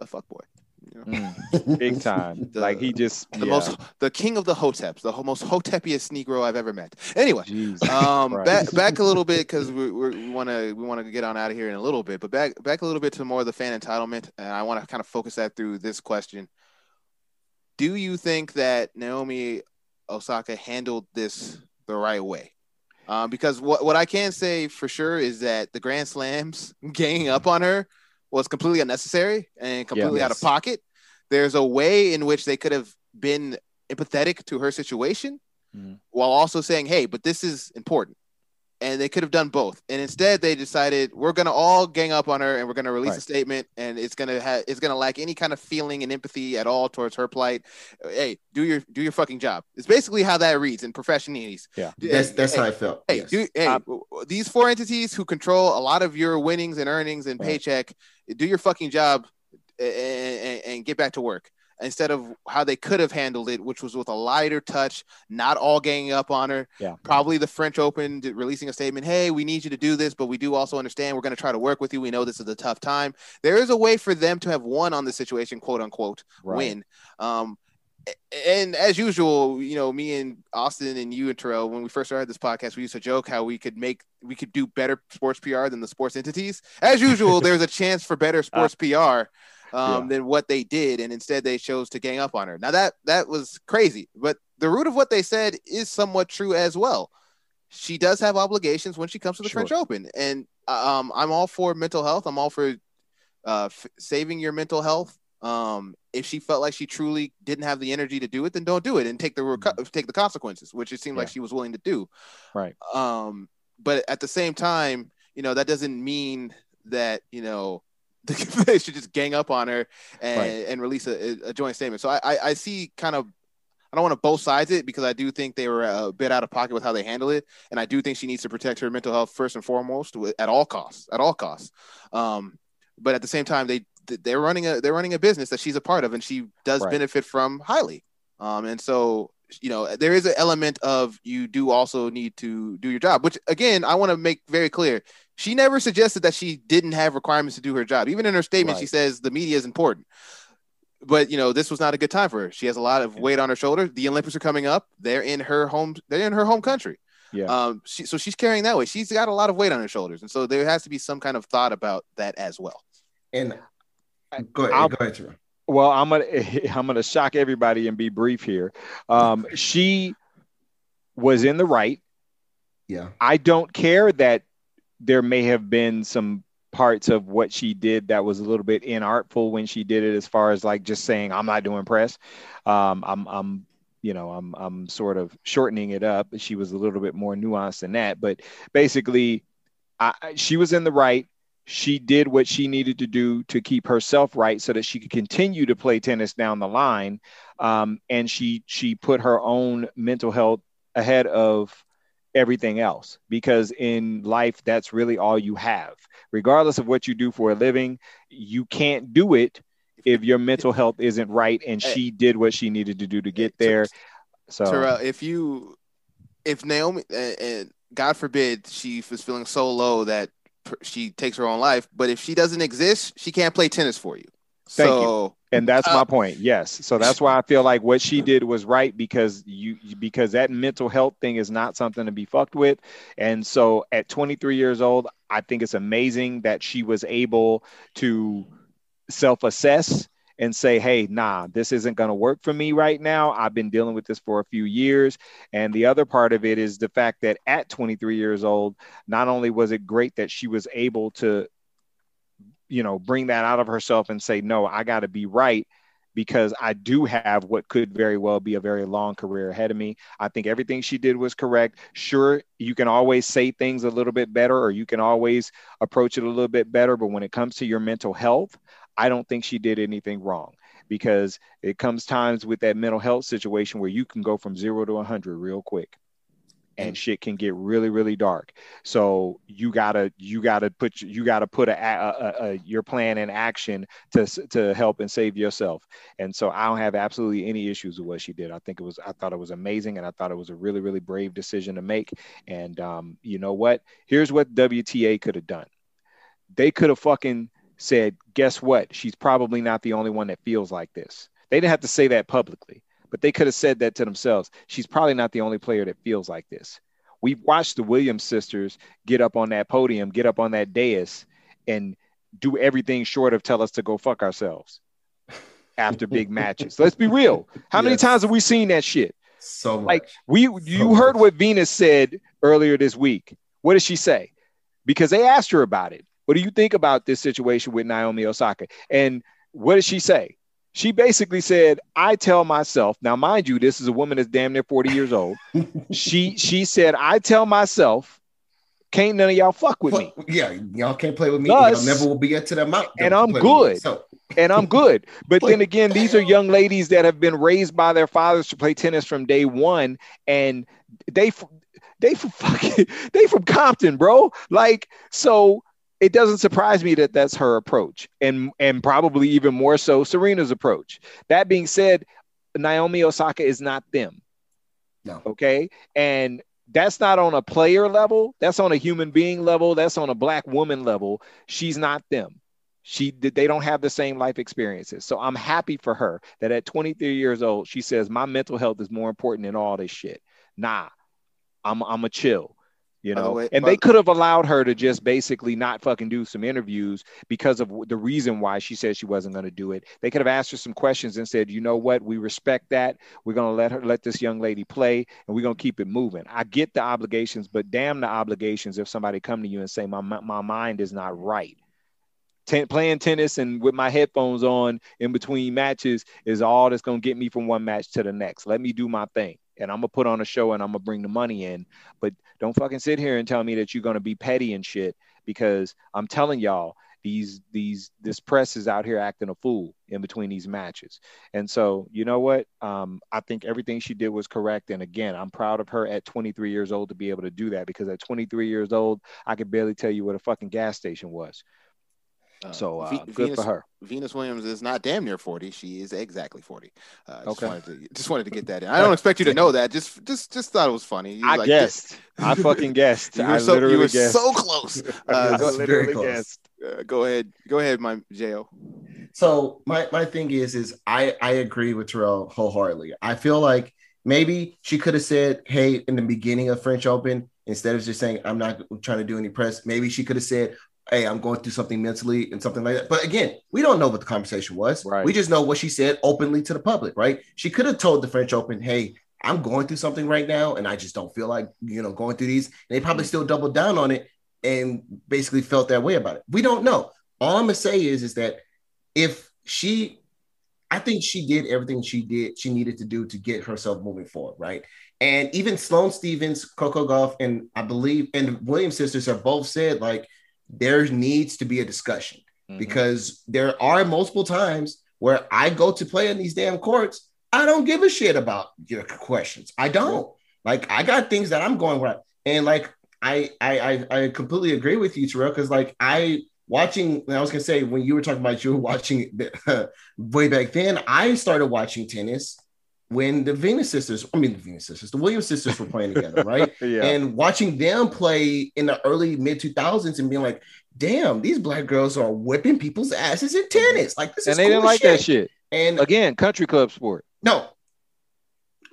a fuckboy.
You know? mm, big time. (laughs) the, like he just
the yeah. most the king of the hoteps, the most hotepiest Negro I've ever met. Anyway, um, back back a little bit because we we want to we want to get on out of here in a little bit, but back back a little bit to more of the fan entitlement, and I want to kind of focus that through this question do you think that Naomi Osaka handled this the right way? Um, because what, what I can say for sure is that the Grand Slams (laughs) ganging up on her was completely unnecessary and completely yeah, yes. out of pocket. there's a way in which they could have been empathetic to her situation
Mhm.
while also saying, hey, but this is important. And they could have done both. And instead they decided we're gonna all gang up on her and we're gonna release a statement and it's gonna have it's gonna lack any kind of feeling and empathy at all towards her plight. Hey, do your do your fucking job. It's basically how that reads in professionalese.
Yeah.
That's that's
hey,
how I felt.
Hey,
yes.
do, hey,
Um,
w- w- these four entities who control a lot of your winnings and earnings and
Right.
paycheck, do your fucking job and, and, and get back to work instead of how they could have handled it, which was with a lighter touch, not all ganging up on her.
Yeah.
Probably the French Open releasing a statement, hey, we need you to do this, but we do also understand we're going to try to work with you. We know this is a tough time. There is a way for them to have won on the situation, quote unquote,
Right.
win. Um, and as usual, you know, me and Austin and you and Terrell, when we first started this podcast, we used to joke how we could make we could do better sports PR than the sports entities. As usual, (laughs) there's a chance for better sports PR um, than what they did, and instead they chose to gang up on her. Now that that was crazy, but the root of what they said is somewhat true as well. She does have obligations when she comes to the
Sure.
French Open, and um, I'm all for mental health. I'm all for uh, f- saving your mental health. Um, if she felt like she truly didn't have the energy to do it, then don't do it and take the reco- take the consequences, which it seemed like
Mm-hmm.
She was willing to do.
Right.
Um, but at the same time, you know, that doesn't mean that you know (laughs) they should just gang up on her and,
Right.
and release a, a joint statement. So I, I, I see kind of. I don't want to both sides it because I do think they were a bit out of pocket with how they handle it, and I do think she needs to protect her mental health first and foremost at all costs. At all costs. Um, but at the same time, they they're running a they're running a business that she's a part of, and she does
Right.
benefit from highly. Um, and so you know there is an element of you do also need to do your job, which again I want to make very clear. She never suggested that she didn't have requirements to do her job. Even in her statement, she says the media is important. But you know this was not a good time for her. She has a lot of
Yeah.
weight on her shoulders. The Olympics are coming up. They're in her home. They're in her home country.
Yeah.
Um. She, so she's carrying that weight. She's got a lot of weight on her shoulders, and so there has to be some kind of thought about that as well.
And
I-
go ahead,
I'll-
go ahead, Terrell.
Well, I'm gonna (laughs) I'm gonna shock everybody and be brief here. Um, (laughs) she was in the right.
Yeah.
I don't care that there may have been some parts of what she did that was a little bit inartful when she did it, as far as like just saying I'm not doing press. Um, I'm I'm you know I'm I'm sort of shortening it up. She was a little bit more nuanced than that, but basically, I, she was in the right. She did what she needed to do to keep herself right, so that she could continue to play tennis down the line. Um, and she she put her own mental health ahead of everything else because in life that's really all you have. Regardless of what you do for a living you can't do it if your mental health isn't right and she did what she needed to do to get there. So
Terrell, if you, if Naomi, and, and God forbid, she was feeling so low that she takes her own life, but if she doesn't exist, she can't play tennis for you.
Thank you.
so,
and that's
Uh,
my point. Yes. So that's why i feel like what she did was right because you because that mental health thing is not something to be fucked with. And so at 23 years old i think it's amazing that she was able to self-assess and say hey nah this isn't going to work for me right now. I've been dealing with this for a few years. And the other part of it is the fact that at 23 years old not only was it great that she was able to you know bring that out of herself and say no i got to be right because i do have what could very well be a very long career ahead of me. I think everything she did was correct. Sure you can always say things a little bit better or you can always approach it a little bit better but when it comes to your mental health i don't think she did anything wrong because it comes times with that mental health situation where you can go from 0 to 100 real quick and shit can get really really dark. So you gotta you gotta put you gotta put a, a, a, a your plan in action to to help and save yourself. And so i don't have absolutely any issues with what she did. I think it was i thought it was amazing and i thought it was a really really brave decision to make. And um, you know what? Here's what wta could have done. They could have fucking said guess what? She's probably not the only one that feels like this. They didn't have to say that publicly but they could have said that to themselves. She's probably not the only player that feels like this. We've watched the Williams sisters get up on that podium, get up on that dais, and do everything short of tell us to go fuck ourselves (laughs) after big matches. Let's be real. How many times have we seen that shit?
So much.
Like we, you heard what Venus said earlier this week. What did she say? Because they asked her about it. What do you think about this situation with Naomi Osaka? And what did she say? She basically said, I tell myself, now mind you, this is a woman that's damn near 40 years old. she she said, I tell myself, can't none of y'all fuck with me.
Yeah, y'all can't play with me.
Thus-
y'all never will be get to that.
And I'm
me.
good.
So
and I'm (laughs) good. But then again, these are young ladies that have been raised by their fathers to play tennis from day one, and they they from fucking (laughs) they from Compton, bro. Like so. It doesn't surprise me that that's her approach, and and probably even more so Serena's approach. That being said, Naomi Osaka is not them.
No.
Okay, and that's not on a player level. That's on a human being level. That's on a black woman level. She's not them she they don't have the same life experiences so i'm happy for her that at 23 years old she says my mental health is more important than all this shit nah i'm i'm a chill you know
way-
and they could have allowed her to just basically not fucking do some interviews because of the reason why she said she wasn't going to do it. They could have asked her some questions and said you know what? We respect that. We're going to let her let this young lady play and we're going to keep it moving. I get the obligations but damn the obligations if somebody come to you and say my my mind is not right. Ten, playing tennis and with my headphones on in between matches is all that's going to get me from one match to the next. Let me do my thing. And I'm to put on a show and I'm to bring the money in. But don't fucking sit here and tell me that you're to be petty and shit because I'm telling y'all these these this press is out here acting a fool in between these matches. And so, you know what? Um, I think everything she did was correct. And again, I'm proud of her at 23 years old to be able to do that because at 23 years old, I could barely tell you what a fucking gas station was.
Uh,
So uh,
Ve-
good
Venus,
for her.
Venus Williams is not damn near 40. She is exactly 40. Uh, just
Okay.
Wanted to, just wanted to get that in. I don't expect you to know that. Just just just thought it was funny. You
I
like,
guessed. I (laughs) fucking guessed.
You
I
were so you
literally
were
guessed.
so close. (laughs)
I
Uh, go,
literally
close.
guessed.
uh, go ahead. Go ahead, my Jo.
So my my thing is is I I agree with Terrell wholeheartedly. I feel like maybe she could have said, "Hey," in the beginning of French Open instead of just saying, "I'm not trying to do any press." Maybe she could have said, "Hey, I'm going through something mentally and something like that." But again, we don't know what the conversation was.
Right.
We just know what she said openly to the public, right? She could have told the French Open, "Hey." I'm going through something right now, and I just don't feel like you know going through these. And they probably still doubled down on it and basically felt that way about it. We don't know. All I'm gonna say is, is that if she I think she did everything she did she needed to do to get herself moving forward, right? And even Sloane Stevens, Coco Gauff, and I believe and Williams sisters have both said like there needs to be a discussion
Mhm.
because there are multiple times where I go to play in these damn courts. I don't give a shit about your questions. I don't. Like I got things that I'm going right. And like I I I, I completely agree with you, Terrell, because like I watching, I was gonna say when you were talking about you were watching the, (laughs) way back then, I started watching tennis when the Venus sisters, I mean the Venus sisters, the Williams sisters were playing together, (laughs) right?
yeah.
and watching them play in the early mid 2000s and being like, damn, these black girls are whipping people's asses in mm-hmm. tennis. Like this
and they
cool
didn't like
shit.
that shit.
And
Again, country club sport.
no.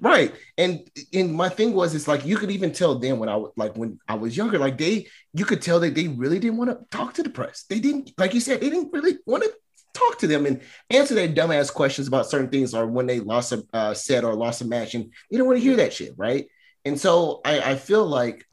Right. And and my thing was it's like you could even tell them when I was like when I was younger, like they you could tell that they really didn't want to talk to the press. They didn't, like you said, they didn't really want to talk to them and answer their dumbass questions about certain things or when they lost a uh, set or lost a match and you don't want to hear that shit, right? And so I, I feel like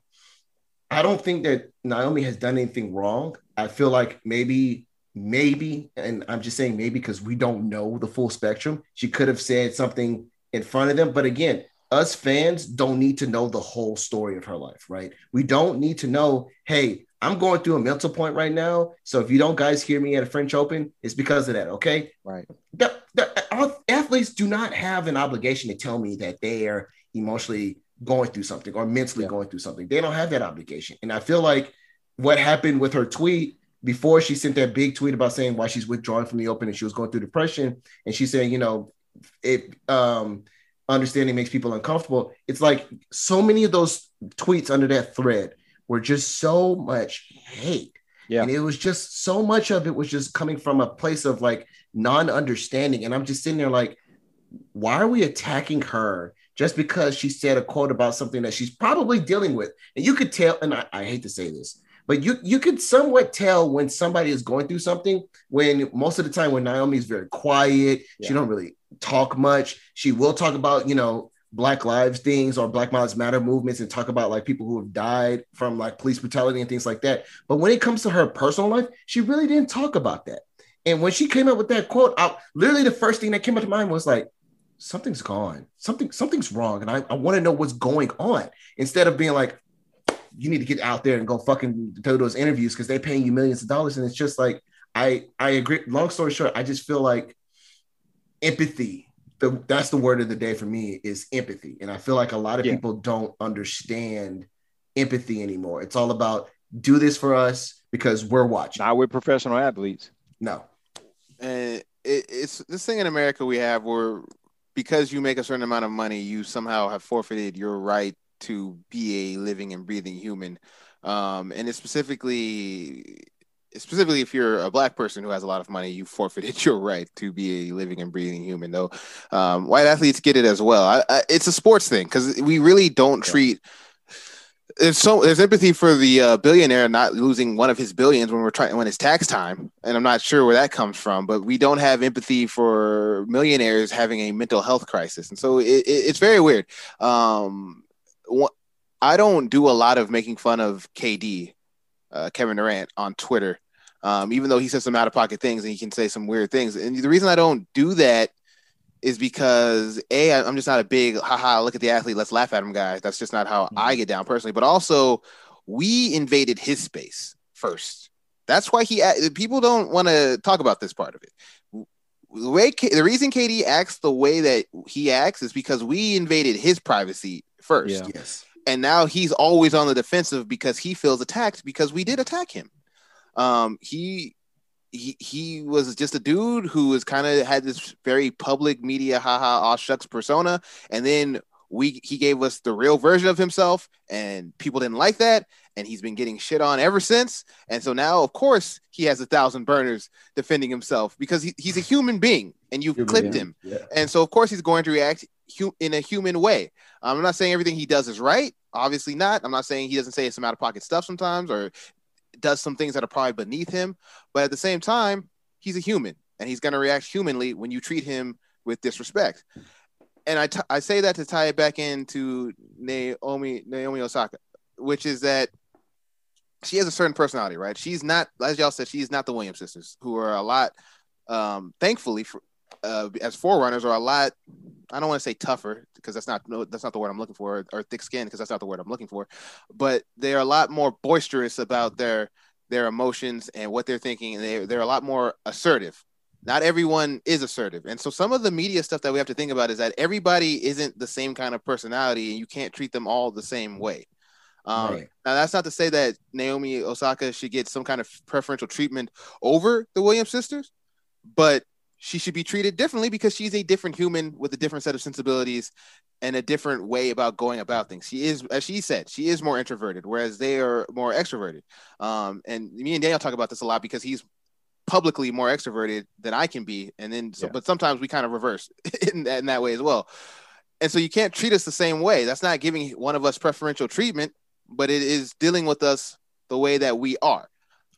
I don't think that Naomi has done anything wrong. I feel like maybe, maybe, and I'm just saying maybe because we don't know the full spectrum. She could have said something in front of them. But again, us fans don't need to know the whole story of her life, right? We don't need to know, hey, I'm going through a mental point right now. So if you don't guys hear me at a French Open, it's because of that, okay?
Right.
The, the, athletes do not have an obligation to tell me that they are emotionally going through something or mentally
Yeah.
going through something. They don't have that obligation. And I feel like what happened with her tweet before she sent that big tweet about saying why she's withdrawing from the open and she was going through depression, and she's saying, you know, it um understanding makes people uncomfortable. It's like so many of those tweets under that thread were just so much hate.
Yeah.
And it was just so much of it was just coming from a place of like non-understanding. And I'm just sitting there like, why are we attacking her just because she said a quote about something that she's probably dealing with? And you could tell, and I, I hate to say this, but you you could somewhat tell when somebody is going through something when most of the time when Naomi is very quiet,
Yeah.
she don't really talk much. She will talk about, you know, Black Lives things or Black Lives Matter movements and talk about like people who have died from like police brutality and things like that. But when it comes to her personal life, she really didn't talk about that. And when she came up with that quote, I, literally the first thing that came up to mind was like, something's gone. Something something's wrong, and I, I want to know what's going on. Instead of being like, you need to get out there and go fucking do those interviews because they're paying you millions of dollars, and it's just like I I agree. Long story short, I just feel like empathy. The, that's the word of the day for me is empathy, and I feel like a lot of
Yeah.
people don't understand empathy anymore. It's all about do this for us because we're watching.
Not with professional athletes.
No,
and it, it's this thing in America we have where because you make a certain amount of money, you somehow have forfeited your right to be a living and breathing human. Um, and it's specifically specifically if you're a black person who has a lot of money, you forfeited (laughs) your right to be a living and breathing human. Though um, white athletes get it as well. I, I, it's a sports thing because we really don't
Yeah.
treat there's so there's empathy for the uh, billionaire not losing one of his billions when we're trying when it's tax time, and I'm not sure where that comes from. But we don't have empathy for millionaires having a mental health crisis, and so it, it, it's very weird. Um, wha- I don't do a lot of making fun of KD, uh, Kevin Durant, on Twitter, um, even though he says some out of pocket things and he can say some weird things. And the reason I don't do that is because a I- I'm just not a big haha look at the athlete let's laugh at him guys that's just not how I get down personally. But also we invaded his space first. That's why he people don't want to talk about this part of it. The way the reason KD acts the way that he acts is because we invaded his privacy first.
Yeah.
yes,
and now he's always on the defensive because he feels attacked because we did attack him. Um, he he he was just a dude who was kind of had this very public media haha aw shucks persona, and then we he gave us the real version of himself, and people didn't like that, and he's been getting shit on ever since. And so now, of course, he has a thousand burners defending himself because he, he's a human being, and you've
Human
clipped
being.
him.
yeah.
And so, of course, he's going to react in a human way. I'm not saying everything he does is right. Obviously not. I'm not saying he doesn't say some out of pocket stuff sometimes or does some things that are probably beneath him. But at the same time, he's a human and he's going to react humanly when you treat him with disrespect. And I, t- I say that to tie it back into Naomi Naomi Osaka, which is that she has a certain personality, right? She's not, as y'all said, she's not the Williams sisters, who are a lot, um, thankfully, for, uh, as forerunners, are a lot. I don't want to say tougher because that's not no, that's not the word I'm looking for, or thick skin because that's not the word I'm looking for. But they are a lot more boisterous about their their emotions and what they're thinking, and they they're a lot more assertive. Not everyone is assertive, and so some of the media stuff that we have to think about is that everybody isn't the same kind of personality, and you can't treat them all the same way. Um,
Right.
Now, that's not to say that Naomi Osaka should get some kind of preferential treatment over the Williams sisters, but she should be treated differently because she's a different human with a different set of sensibilities and a different way about going about things. She is, as she said, she is more introverted, whereas they are more extroverted. Um, and me and Daniel talk about this a lot because he's publicly more extroverted than I can be, and then, so,
Yeah.
but sometimes we kind of reverse (laughs) in, that- in that way as well. And so you can't treat us the same way. That's not giving one of us preferential treatment, but it is dealing with us the way that we are.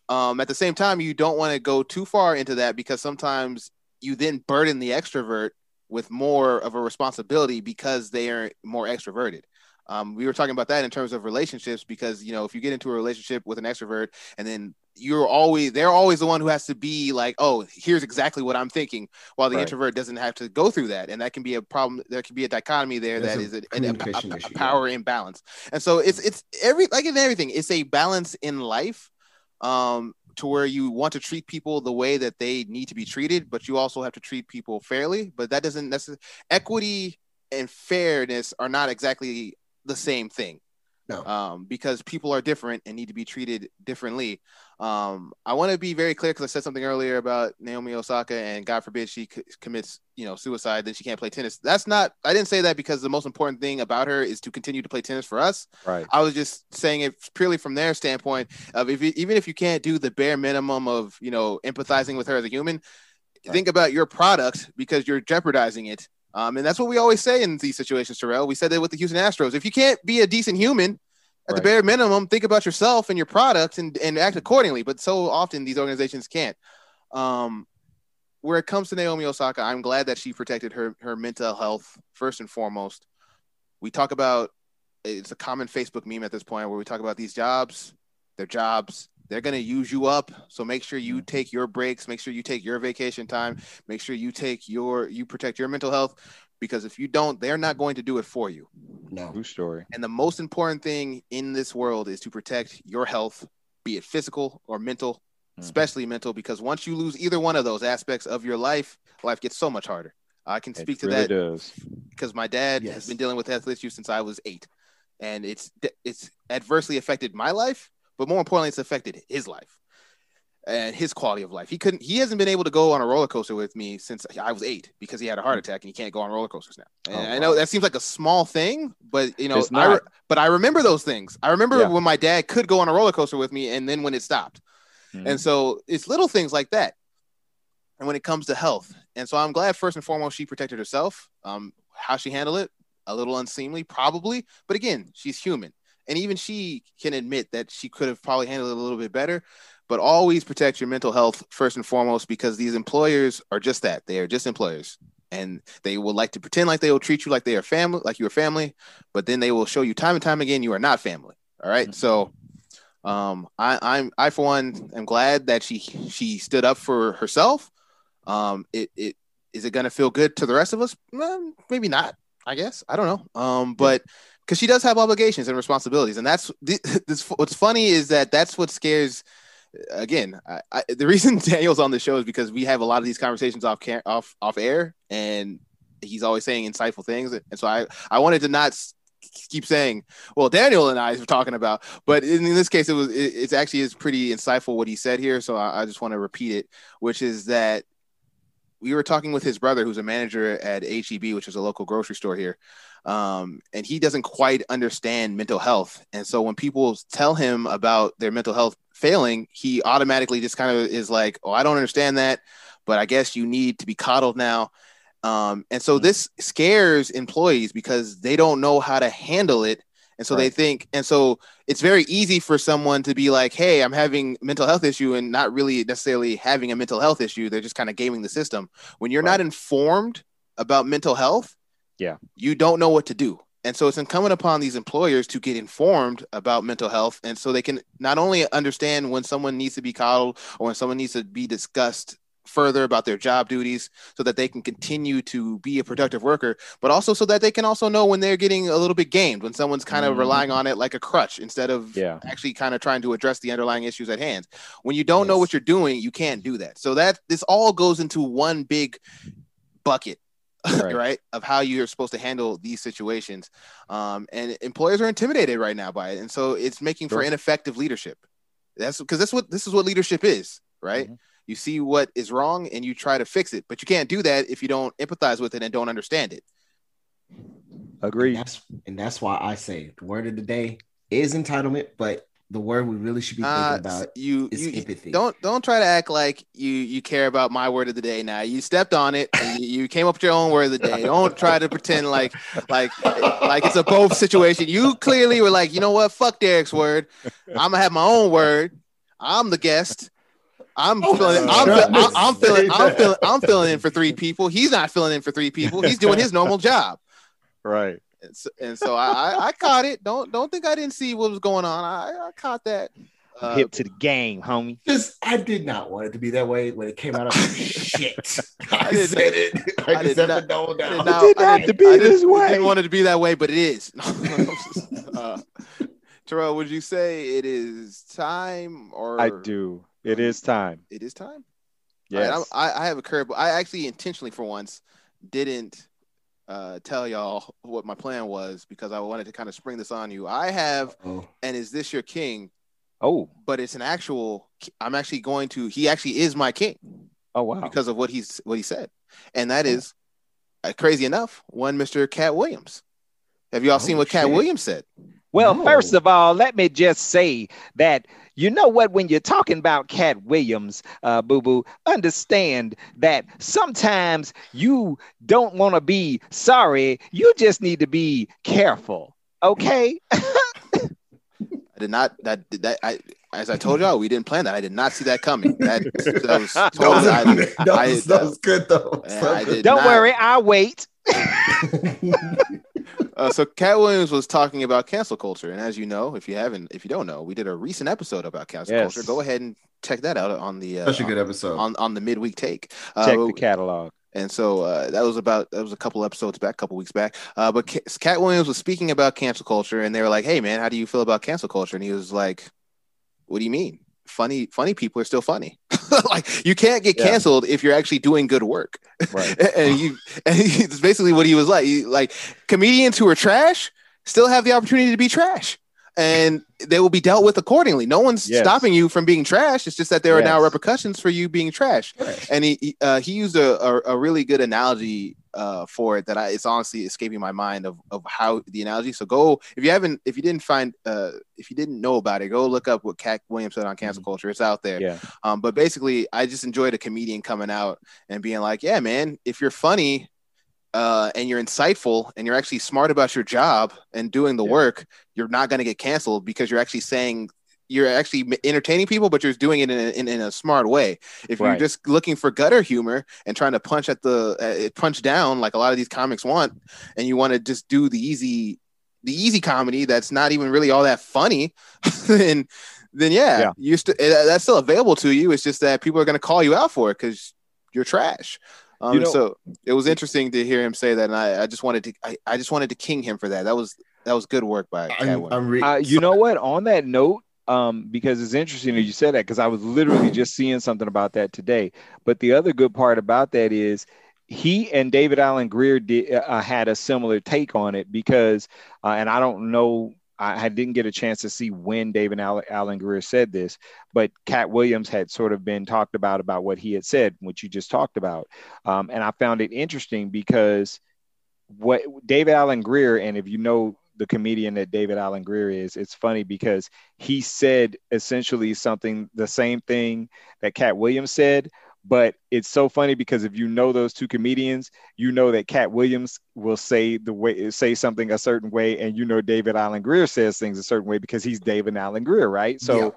Um, at the same time, you don't want to go too far into that because sometimes you then burden the extrovert with more of a responsibility because they are more extroverted. Um, we were talking about that in terms of relationships because you know if you get into a relationship with an extrovert and then you're always they're always the one who has to be like oh here's exactly what i'm thinking while the
Right.
introvert doesn't have to go through that and that can be a problem there can be a dichotomy there
There's
that is a, a- a- a- a
issue, yeah.
power imbalance and so it's it's every like in everything it's a balance in life um to where you want to treat people the way that they need to be treated but you also have to treat people fairly. But that doesn't necessarily equity and fairness are not exactly the same thing
No.
um, because people are different and need to be treated differently. Um, I want to be very clear because I said something earlier about Naomi Osaka and God forbid she c- commits, you know, suicide, then she can't play tennis. That's not. I didn't say that because the most important thing about her is to continue to play tennis for us.
Right.
I was just saying it purely from their standpoint of if you, even if you can't do the bare minimum of you know empathizing with her as a human,
Right.
think about your product because you're jeopardizing it. Um, and that's what we always say in these situations, Terrell. We said that with the Houston Astros. If you can't be a decent human, at the bare minimum, think about yourself and your product and, and act accordingly. But so often these organizations can't. Um, where it comes to Naomi Osaka, I'm glad that she protected her her mental health first and foremost. We talk about it's a common Facebook meme at this point where we talk about these jobs, they're jobs, they're going to use you up. So make sure you take your breaks, make sure you take your vacation time, make sure you take your you protect your mental health because if you don't, they're not going to do it for you.
No.
True story.
And the most important thing in this world is to protect your health, be it physical or mental,
Mhm.
especially mental because once you lose either one of those aspects of your life, life gets so much harder. I can speak
it
to
really
that
does.
because my dad
Yes.
has been dealing with health issues since I was eight, and it's it's adversely affected my life, but more importantly, it's affected his life and his quality of life. He couldn't, he hasn't been able to go on a roller coaster with me since I was eight because he had a heart attack and he can't go on roller coasters now. And
Oh,
I know that seems like a small thing, but you know, I re- but I remember those things. I remember
Yeah.
when my dad could go on a roller coaster with me, and then when it stopped.
Mhm.
And so it's little things like that. And when it comes to health, and so I'm glad first and foremost she protected herself. Um, how she handled it, a little unseemly, probably, but again, she's human, and even she can admit that she could have probably handled it a little bit better. But always protect your mental health first and foremost because these employers are just that. They are just employers. And they will like to pretend like they will treat you like they are family, like you're family, but then they will show you time and time again you are not family. All right?
Mhm.
So um I, I'm I for one am glad that she she stood up for herself. Um it it is it gonna feel good to the rest of us? Well, maybe not, I guess. I don't know. Um, but because she does have obligations and responsibilities, and that's (laughs) this. What's funny is that that's what scares. Again, I, I, the reason (laughs) Daniel's on the show is because we have a lot of these conversations off cam- off off air, and he's always saying insightful things, and so I I wanted to not keep saying, well, Daniel and I were talking about, but in, in this case, it was it, it's actually is pretty insightful what he said here, so I, I just want to repeat it, which is that we were talking with his brother, who's a manager at HEB, which is a local grocery store here, um, and he doesn't quite understand mental health. And so when people tell him about their mental health failing, he automatically just kind of is like, "Oh, I don't understand that, but I guess you need to be coddled now." Um, and so this scares employees because they don't know how to handle it. And so they think, and so it's very easy for someone to be like, "Hey, I'm having mental health issue," and not really necessarily having a mental health issue. They're just kind of gaming the system. When you're not informed about mental health,
Yeah.
you don't know what to do. And so it's incumbent upon these employers to get informed about mental health, and so they can not only understand when someone needs to be coddled or when someone needs to be discussed further about their job duties so that they can continue to be a productive worker but also so that they can also know when they're getting a little bit gamed when someone's kind of
Mhm.
relying on it like a crutch instead of
Yeah.
actually kind of trying to address the underlying issues at hand when you don't know what you're doing you can't do that so that this all goes into one big bucket (laughs) right,
Right.
of how you're supposed to handle these situations um, and employers are intimidated right now by it and so it's making for ineffective leadership that's because that's what this is what leadership is right
Mhm.
You see what is wrong and you try to fix it. But you can't do that if you don't empathize with it and don't understand it.
And
Agreed.
that's and that's why I say the word of the day is entitlement, but the word we really should be thinking
Uh,
about
you,
is
you
empathy.
don't don't try to act like you you care about my word of the day now. You stepped on it and you, you came up with your own word of the day. Don't try to pretend like like like it's a both situation. You clearly were like you know what? Fuck derek's word. I'm gonna have my own word. I'm the guest I'm
Oh,
feeling, I'm,
shut
I'm, I'm
up.
I'm feeling, (laughs) I'm filling in for three people. He's not filling in for three people. He's doing his normal job.
Right.
And so, and so I, I, I caught it. Don't, don't think I didn't see what was going on. I, I caught that. Uh,
Hip to the game, homie.
Just I did not want it to be that way when it came out of (laughs) shit. I,
I did
said it. I,
I
just
did
have to know
I did
now.
not-
It did not
didn't-
to be
I
this
didn't-
way.
Didn't want it to be that way, but it is. (laughs) uh, Terrell, would you say it is time or
I do. It is time.
It is time.
Yes.
All right, I'm- I, I have a curve. I actually intentionally, for once, didn't uh, tell y'all what my plan was because I wanted to kind of spring this on you. I have,
Oh,
and is this your king?
oh.
But it's an actual. I'm actually going to. He actually is my king
Oh wow.
because of what he's what he said, and that is uh, crazy enough. One Mr. Katt Williams. Have y'all
Oh,
seen what
Katt.
Williams said?
Well,
No.
first of all, let me just say that you know what, when you're talking about Katt Williams, uh, Boo Boo, understand that sometimes you don't want to be sorry. You just need to be careful. Okay. (laughs)
I did not. That that I. As I told y'all, we didn't plan that. I did not see that coming. That, that was (laughs)
that, was,
I,
that,
I-
that was good though. So good.
don't
not-
worry, I'll wait. (laughs)
Uh, so Katt Williams was talking about cancel culture, and as you know, if you haven't, if you don't know, we did a recent episode about cancel
Yes.
culture. Go ahead and check that out on the uh,
Such a good episode.
on on the midweek take. Uh,
Check the catalog.
and so uh, that was about that was a couple episodes back, a couple weeks back. Uh, but Ca- Katt Williams was speaking about cancel culture, and they were like, "Hey, man, how do you feel about cancel culture?" And he was like, "What do you mean? Funny, funny people are still funny. (laughs) like you can't get
Yeah.
canceled if you're actually doing good work."
Right. (laughs)
and you, and he, (laughs) it's basically what he was like. He, like comedians who are trash still have the opportunity to be trash. And they will be dealt with accordingly. No one's
Yes.
stopping you from being trash. It's just that there are now repercussions for you being trash
Right.
and he he, uh, he used a, a, a really good analogy uh, for it that I, it's honestly escaping my mind of, of how the analogy. So go if you haven't if you didn't find uh, if you didn't know about it, go look up what Katt Williams said on cancel culture. It's out there.
Yeah.
Um, but basically, I just enjoyed a comedian coming out and being like, "Yeah, man, if you're funny." Uh, and you're insightful and you're actually smart about your job and doing the
Yeah.
work, you're not going to get canceled because you're actually saying you're actually entertaining people, but you're doing it in a, in, in a smart way. If you're just looking for gutter humor and trying to punch at the uh, punch down like a lot of these comics want, and you want to just do the easy the easy comedy that's not even really all that funny, (laughs) then then yeah,
Yeah.
you st- uh, that's still available to you. It's just that people are going to call you out for it because you're trash. Um,
You know-
so it was interesting to hear him say that, and I, I just wanted to I, I just wanted to king him for that. That was that was good work by
I'm,
Williams.
I'm re-
Uh, you know what? On that note, um, because it's interesting that you said that because I was literally just seeing something about that today. But the other good part about that is he and David Alan Grier did, uh, had a similar take on it because, uh, and I don't know. I, didn't get a chance to see when David Alan, Alan Grier said this, but Katt Williams had sort of been talked about about what he had said, which you just talked about, um, and I found it interesting because what David Alan Grier, and if you know the comedian that David Alan Grier is, it's funny because he said essentially something the same thing that Katt Williams said. But it's so funny because if you know those two comedians, you know that Katt Williams will say the way say something a certain way, and you know David Alan Grier says things a certain way because he's David Alan Grier, right? So
Yeah.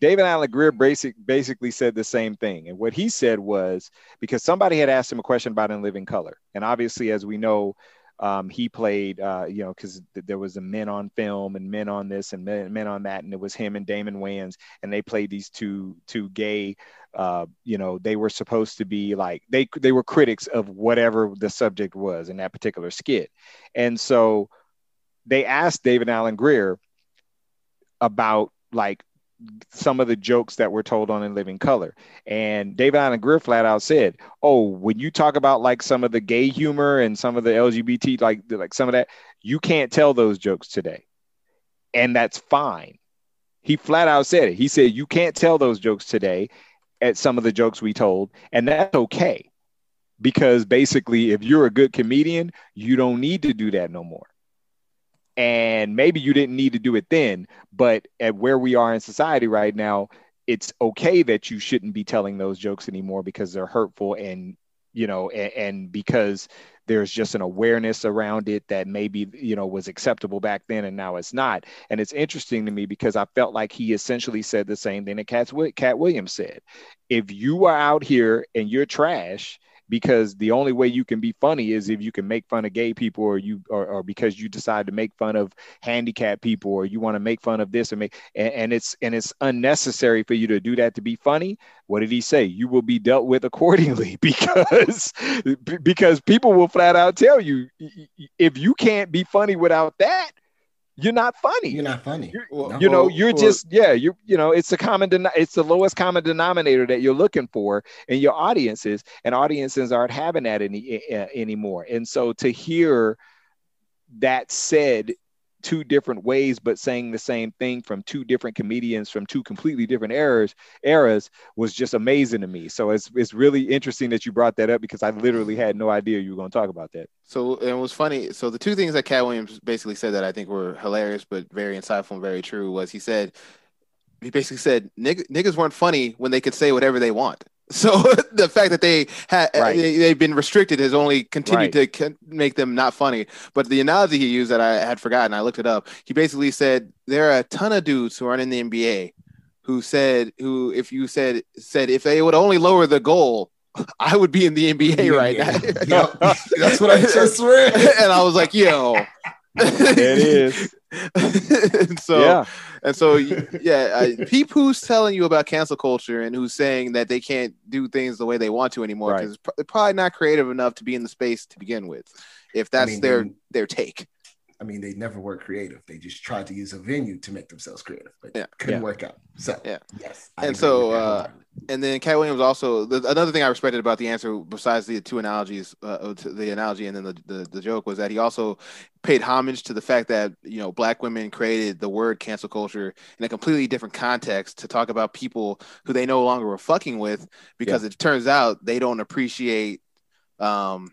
David Alan Grier basic, basically said the same thing. And what he said was because somebody had asked him a question about In Living Color. And obviously, as we know, um, he played, uh, you know, because th- there was a men on film and men on this and men, men on that. And it was him and Damon Wayans. And they played these two, two gay, uh, you know, they were supposed to be like, they, they were critics of whatever the subject was in that particular skit. And so they asked David Alan Grier about like some of the jokes that were told on In Living Color. And David Alan Grier flat out said, "Oh, when you talk about like some of the gay humor and some of the LGBT, like like some of that, you can't tell those jokes today, and that's fine." He flat out said it. He said, "You can't tell those jokes today." At some of the jokes we told, and that's okay, because basically, if you're a good comedian, you don't need to do that no more and maybe you didn't need to do it then but at where we are in society right now it's okay that you shouldn't be telling those jokes anymore because they're hurtful and you know and, and because there's just an awareness around it that maybe you know was acceptable back then and now it's not. And it's interesting to me because i felt like he essentially said the same thing that katt, katt williams said. If you are out here and you're trash because the only way you can be funny is if you can make fun of gay people or you or, or because you decide to make fun of handicapped people or you want to make fun of this and make and, and it's and it's unnecessary for you to do that to be funny. What did he say? You will be dealt with accordingly (laughs) because because people will flat out tell you if you can't be funny without that you're not funny
You're not funny.
You're- you know you're
well-
just yeah you you know it's a common den- it's the lowest common denominator that you're looking for in your audiences and audiences aren't having that any uh, anymore and so to hear that said two different ways but saying the same thing from two different comedians from two completely different eras eras was just amazing to me so it's it's really interesting that you brought that up because i literally had no idea you were going to talk about that
So and it was funny. So the two things that Katt Williams basically said that I think were hilarious but very insightful and very true was he said he basically said Nig- niggas weren't funny when they could say whatever they want. So (laughs) the fact that they had
Right.
they, they've been restricted has only continued to con- make them not funny. But the analogy he used that I had forgotten, I looked it up. He basically said there are a ton of dudes who aren't in the NBA who said who if you said said if they would only lower the goal, (laughs) I would be in the NBA right now. (laughs)
Yep. That's what I just read.
and I was like, yo,
it is.
so
yeah.
And so yeah, I, peep who's telling you about cancel culture and who's saying that they can't do things the way they want to anymore
Right.
because they're probably not creative enough to be in the space to begin with. If that's
mean,
their their take.
I mean, they never were creative. They just tried to use a venue to make themselves creative, but
Yeah.
couldn't
Yeah.
work out. So
Yeah.
yes.
And so, uh. And then Katt Williams also the, another thing I respected about the answer, besides the two analogies, uh, to the analogy and then the, the the joke was that he also paid homage to the fact that you know black women created the word cancel culture in a completely different context to talk about people who they no longer were fucking with because it turns out they don't appreciate um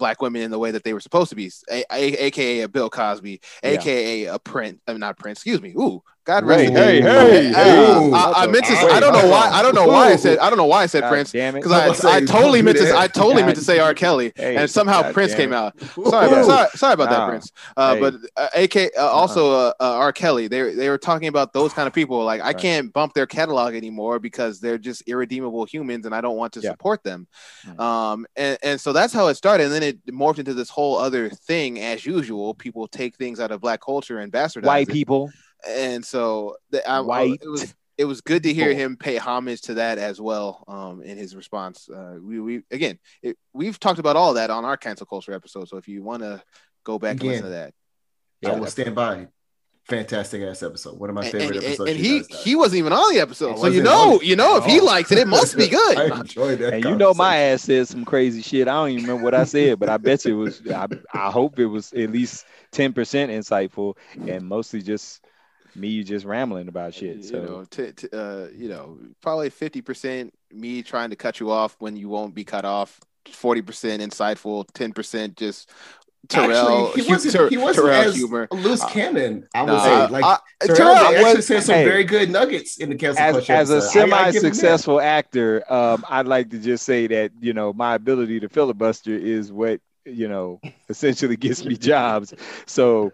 black women in the way that they were supposed to be, a, a- aka a Bill Cosby,
Yeah.
aka a Prince, I mean, not Prince, excuse me. Ooh, God rest
Hey,
his
hey, hey,
Uh,
hey.
I, I meant to.
Wait,
I don't know why. I don't know why I said. I don't know why I said
God
Prince
damn it.
because
I (laughs)
I, I totally meant to. I totally
God-
meant to say R. (laughs) Kelly,
Hey,
and somehow
God
Prince came out. Sorry, about, sorry, sorry about that, Prince. Uh,
Hey.
But uh, AK uh, also uh, uh, R. Kelly. They they were talking about those kind of people. Like I can't bump their catalog anymore because they're just irredeemable humans, and I don't want to
Yeah.
support them.
Mm.
Um, and and so that's how it started, and then it morphed into this whole other thing. As usual, people take things out of black culture and bastardize
White
it
people.
and so the, I, I-
White
it was it was good to hear him pay homage to that as well um, in his response. Uh, we we again it, we've talked about all that on our cancel culture episode. So if you want to go back and listen to that,
I will stand by. Fantastic ass episode. One of my favorite
and-
episodes.
and he
does
he wasn't even on the episode, so you know you know if he
Oh.
likes it, it must be (laughs)
I
good.
enjoyed that.
And you know my ass said some crazy shit. I don't even remember what I said, but I bet you it was. I, I hope it was at least ten percent insightful, and mostly just me just rambling about shit.
You
So
know, t- t- uh, you know, probably fifty percent me trying to cut you off when you won't be cut off. Forty percent insightful, ten percent just Terrell.
Actually, he wasn't,
Ter-
he wasn't
Terrell
as
humor.
a loose
Uh,
cannon. I would
Nah,
say like
I-
Terrell,
Terrell
actually
was-
said some
hey.
very good nuggets in the cancel
as,
culture.
as a
episode. I- I give him that.
semi-successful actor, um, I'd like to just say that you know my ability to filibuster is what you know essentially gets me jobs. So.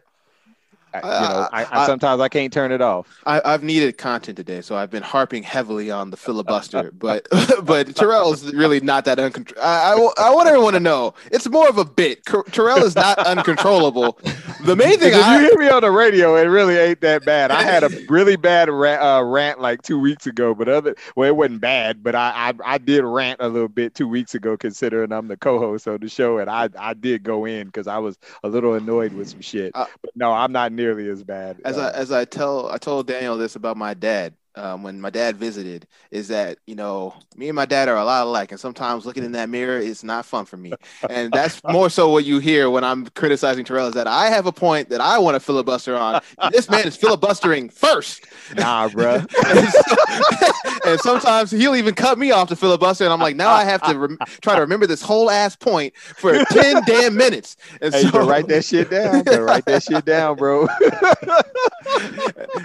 I, you know, I, I,
I-
sometimes I can't turn it off.
I, I've needed content today, so I've been harping heavily on the filibuster. (laughs) but (laughs) but Terrell's really not that uncontrollable. I, I, I want everyone to know it's more of a bit. Terrell is not uncontrollable. The main thing
If you hear me on the radio, it really ain't that bad. I had a really bad rant, uh, rant like two weeks ago, but other well, it wasn't bad, but I, I I did rant a little bit two weeks ago, considering I'm the co-host of the show, and I I did go in because I was a little annoyed with some shit.
Uh,
but no, I'm not nearly as bad.
as
Uh,
I as I tell I told Daniel this about my dad um, when my dad visited is that you know me and my dad are a lot alike, and sometimes looking in that mirror is not fun for me, and that's (laughs) more so what you hear when I'm criticizing Terrell is that I have a point that I want to filibuster on. this man is filibustering first,
nah, (laughs) bro
and, so- (laughs) and sometimes he'll even cut me off to filibuster, and I'm like, now I have to rem- try to remember this whole ass point for ten damn minutes. And
Hey,
so
write that shit down. Write that shit down, bro.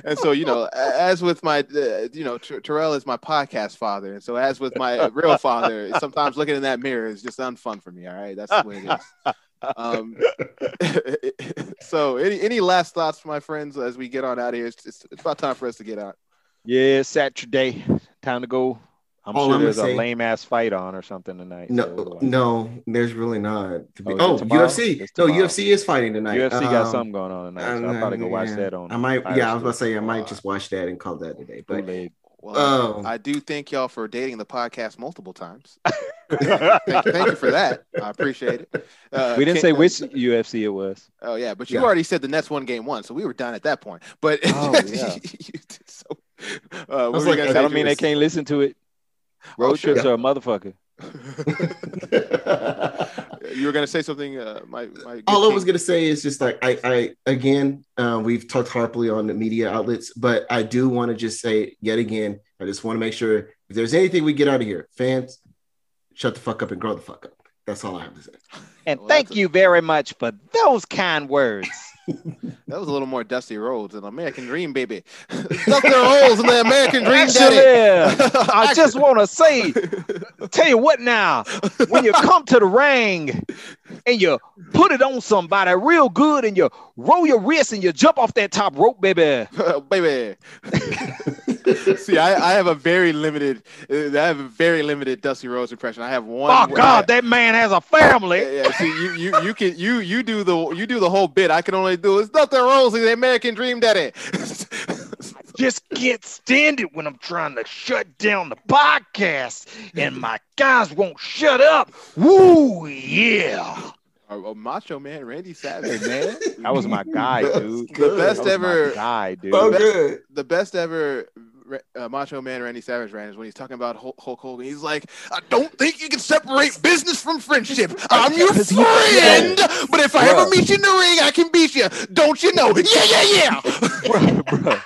and so you know as with my uh, you know Ter- terrell is my podcast father and so as with my real father sometimes looking in that mirror is just unfun for me all right that's the way it is um (laughs) so any, any last thoughts my friends as we get on out of here it's, it's, it's about time for us to get out
yeah, Saturday. Time to go. I'm
All
sure
I'm
there's
gonna
a lame ass fight on or something tonight.
No,
so, uh,
no, there's really not. To be,
Oh,
oh. UFC.
It's
No. UFC is fighting tonight.
UFC got
Um,
something going on tonight, so I'll probably go watch that on.
I might,
Fire
yeah, I was about to say I
Oh,
might just watch that and call that today. But
well
Oh.
i do thank y'all for dating the podcast multiple times (laughs) thank, thank you for that i appreciate it (laughs) uh,
we didn't
Ken-
say which UFC it was.
Oh yeah, but you
Yeah.
already said the Nets won game one, so we were done at that point. But
Oh, (laughs) yeah.
so, uh, what
was like,
gonna
That
say,
don't mean they can't listen to it. Road
Oh, sure.
trips are a motherfucker. (laughs)
you were gonna say something. Uh, my, my good
all I was gonna say is just like I, I again, uh, we've talked harpily on the media outlets, but I do want to just say yet again, I just want to make sure if there's anything we get out of here, fans, shut the fuck up and grow the fuck up. That's all I have to say.
And
Well,
thank
that's a-
you very much for those kind words.
That was a little more Dusty Rhodes and American Dream, baby. (laughs) Dusty Rhodes and the American Dream
Actually,
Daddy. (laughs)
I just want to say, tell you what now, when you come to the ring and you put it on somebody real good and you roll your wrist and you jump off that top rope, baby. (laughs)
baby. (laughs) See, I, I have a very limited, uh, I have a very limited Dusty Rhodes impression. I have one.
Oh God, that man has a family.
Yeah, yeah, see, you, you, you can, you, you do the, you do the whole bit. I can only do it's nothing Rose, the American Dream Daddy. (laughs)
Just can't stand it when I'm trying to shut down the podcast and my guys won't shut up. Woo, yeah.
Oh, Macho Man, Randy
Hey
Savage.
man, that was my guy, (laughs) dude.
The best ever-
my guy, dude.
So
Best-
good.
the best ever uh, Macho Man Randy Savage ran is when he's talking about Hulk, Hulk Hogan. He's like, I don't think you can separate business from friendship. (laughs) I'm your friend, but if I ever meet you in the ring, I can beat you. Don't you know? (laughs) Yeah, yeah, yeah. (laughs)
Bruh, bruh.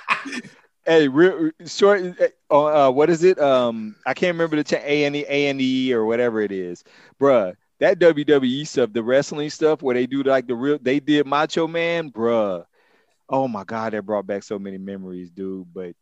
Hey, real short. Uh, uh, what is it? Um, I can't remember the cha- A and E, A and E, or whatever it is, bruh. That WWE stuff, the wrestling stuff, where they do like the real, they did Macho Man, bruh. Oh my God, that brought back so many memories, dude. But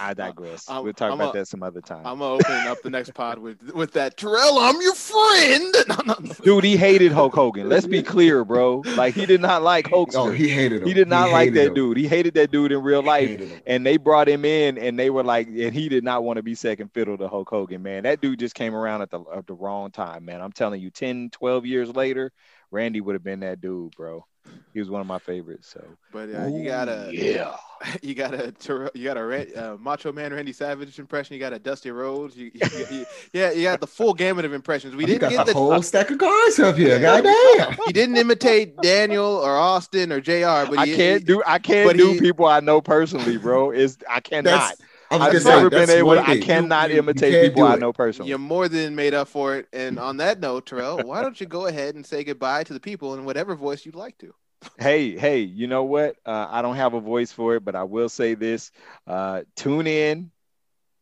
I uh, digress.
I'm-
we'll talk
I'm
about
a-
that some other time.
I'm gonna open up the next pod with with that Terrell. I'm your friend. (laughs) No, no, no.
Dude, he hated Hulk Hogan. Let's be clear, bro. Like he did not like Hulkster.
Oh, he hated him.
he did not like that
him.
dude. He hated that dude in real
He
life. and they brought him in and they were like and he did not want to be second fiddle to Hulk Hogan man that dude just came around at the at the wrong time man I'm telling you 10 12 years later Randy would have been that dude bro he was one of my favorites so
But uh, you gotta,
yeah (laughs)
you got a you got a uh, Macho Man Randy Savage impression. You got a Dusty Rhodes. You, you, you- yeah, you got the full gamut of impressions. We didn't
got
get
the
the.
whole stack of cards up here. Goddamn. (laughs)
He didn't imitate Daniel or Austin or Jr. But
I can't do I can't do
he-
people I know personally bro is I cannot
That's, I was
I've
gonna
never been able to, I cannot
You- you
imitate
can't
people I know personally
You're more than made up for it. And on that note, Terrell, why don't you go ahead and say goodbye to the people in whatever voice you'd like to?
hey, hey, you know what? Uh, I don't have a voice for it, but I will say this. Uh, tune in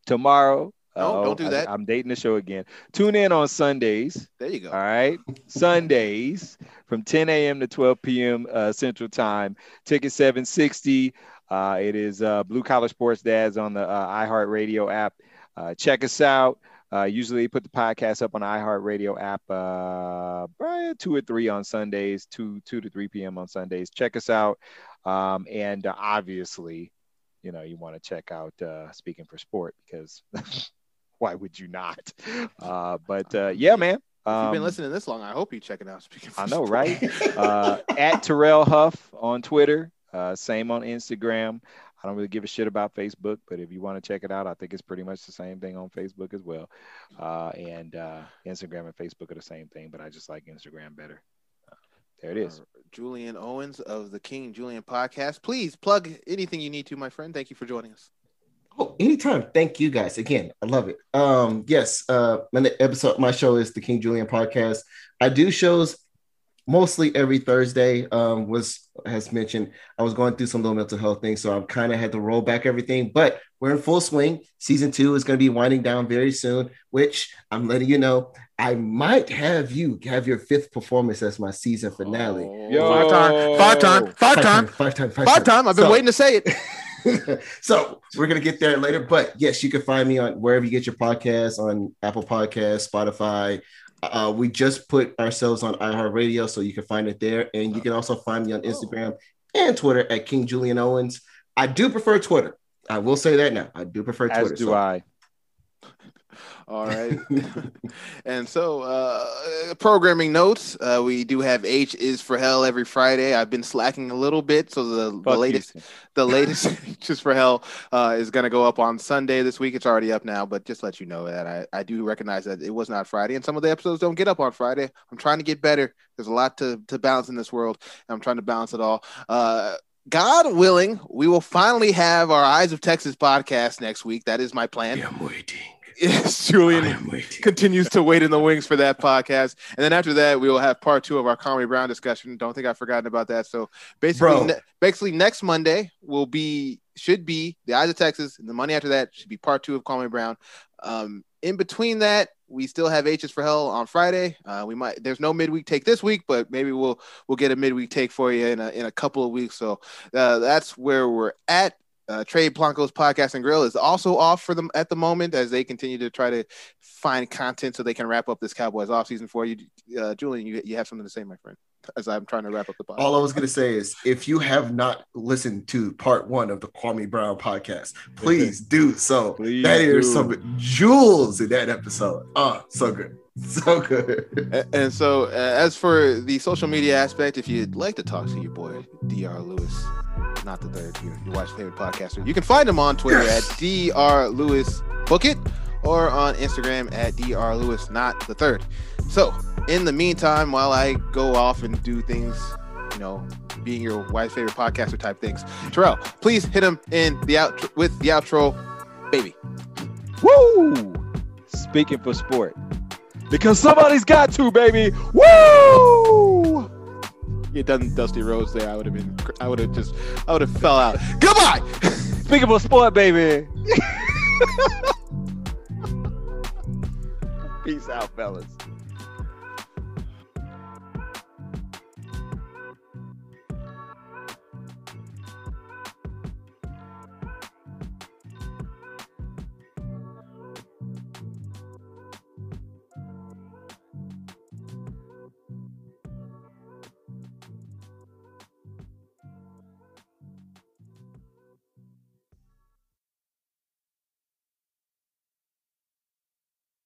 tomorrow.
No,
Uh,
don't do
I-
that.
I'm dating the show again. Tune in on Sundays.
There you go.
All right. Sundays from 10 a.m. to 12 p.m. Uh, Central Time. Ticket 760. Uh, it is uh, Blue Collar Sports Dads on the uh, iHeartRadio app. Uh, check us out. Uh, usually put the podcast up on the iHeartRadio app uh, two or three on Sundays, two two to three p.m. on Sundays. Check us out, um, and uh, obviously, you know you want to check out uh, Speaking for Sport because (laughs) why would you not? Uh, but uh, yeah, man.
If you've
Um,
been listening this long, I hope you check it out. Speaking for
I know, right? (laughs) uh, at Terrell Huff on Twitter, uh, same on Instagram. I don't really give a shit about Facebook, but if you want to check it out, I think it's pretty much the same thing on Facebook as well. Uh, and uh, Instagram and Facebook are the same thing, but I just like Instagram better. Uh, there it is.
Uh, Julian Owens of the King Julian podcast. Please plug anything you need to, my friend. Thank you for joining us.
Oh, anytime. Thank you guys. Again, I love it. Um, yes, uh my episode, my show is the King Julian Podcast. I do shows mostly every Thursday. Um, was has mentioned I was going through some little mental health things, so I kind of had to roll back everything, but we're in full swing. Season two is going to be winding down very soon, which I'm letting you know. I might have you have your fifth performance as my season finale.
Yo.
Five time, five time, five time,
five time, five,
five time. I've been
So-
waiting to say it. (laughs)
so we're gonna get there later. But yes, you can find me on wherever you get your podcasts on Apple Podcasts, Spotify. Uh, we just put ourselves on iHeartRadio, so you can find it there, and you can also find me on Instagram and Twitter at King Julian Owens. I do prefer Twitter. I will say that now. I do prefer
As
Twitter.
do
so-
I.
All right. (laughs) and so, uh, programming notes. Uh, we do have H is for Hell every Friday. I've been slacking a little bit, so the, the latest
Houston.
the (laughs) latest (laughs) H is for Hell uh, is going to go up on Sunday this week. It's already up now, but just let you know that I, I do recognize that it was not Friday, and some of the episodes don't get up on Friday. I'm trying to get better. There's a lot to to balance in this world, and I'm trying to balance it all. Uh, God willing, we will finally have our Eyes of Texas podcast next week. That is my plan.
Waiting.
Yes, (laughs) Julian continues to wait in the wings for that podcast. And then after that, we will have part two of our Kwame Brown discussion. Don't think I've forgotten about that. So basically, ne- basically next Monday will be should be the Eyes of Texas, and the money after that should be part two of Kwame Brown. Um, in between that, we still have H's for Hell on Friday. Uh, we might there's no midweek take this week, but maybe we'll we'll get a midweek take for you in a in a couple of weeks. So uh, that's where we're at. Uh, Trey Blanco's podcast and grill is also off for them at the moment as they continue to try to find content so they can wrap up this Cowboys offseason for you. Uh, Julian, you, you have something to say, my friend, as I'm trying to wrap up the podcast.
All I was going to say is if you have not listened to part one of the Kwame Brown podcast, please (laughs) do so.
Please
that is
do.
some jewels in that episode. Oh, so good. (laughs) So good.
A- And so, uh, as for the social media aspect, if you'd like to talk to your boy Dr. Lewis, not the third, your, your wife's favorite podcaster, you can find him on Twitter
Yes.
at (laughs) Dr. Lewis Book It or on Instagram at Dr. Lewis Not the Third. So, in the meantime, while I go off and do things, you know, being your wife's favorite podcaster type things, Terrell, please hit him in the out with the outro, baby.
Woo! Speaking for sport. Because somebody's got to, baby. Woo!
You done Dusty Rhodes there, I would have been, I would have just, I would have fell out. Goodbye. (laughs)
Speaking for sport, baby. Peace out, fellas.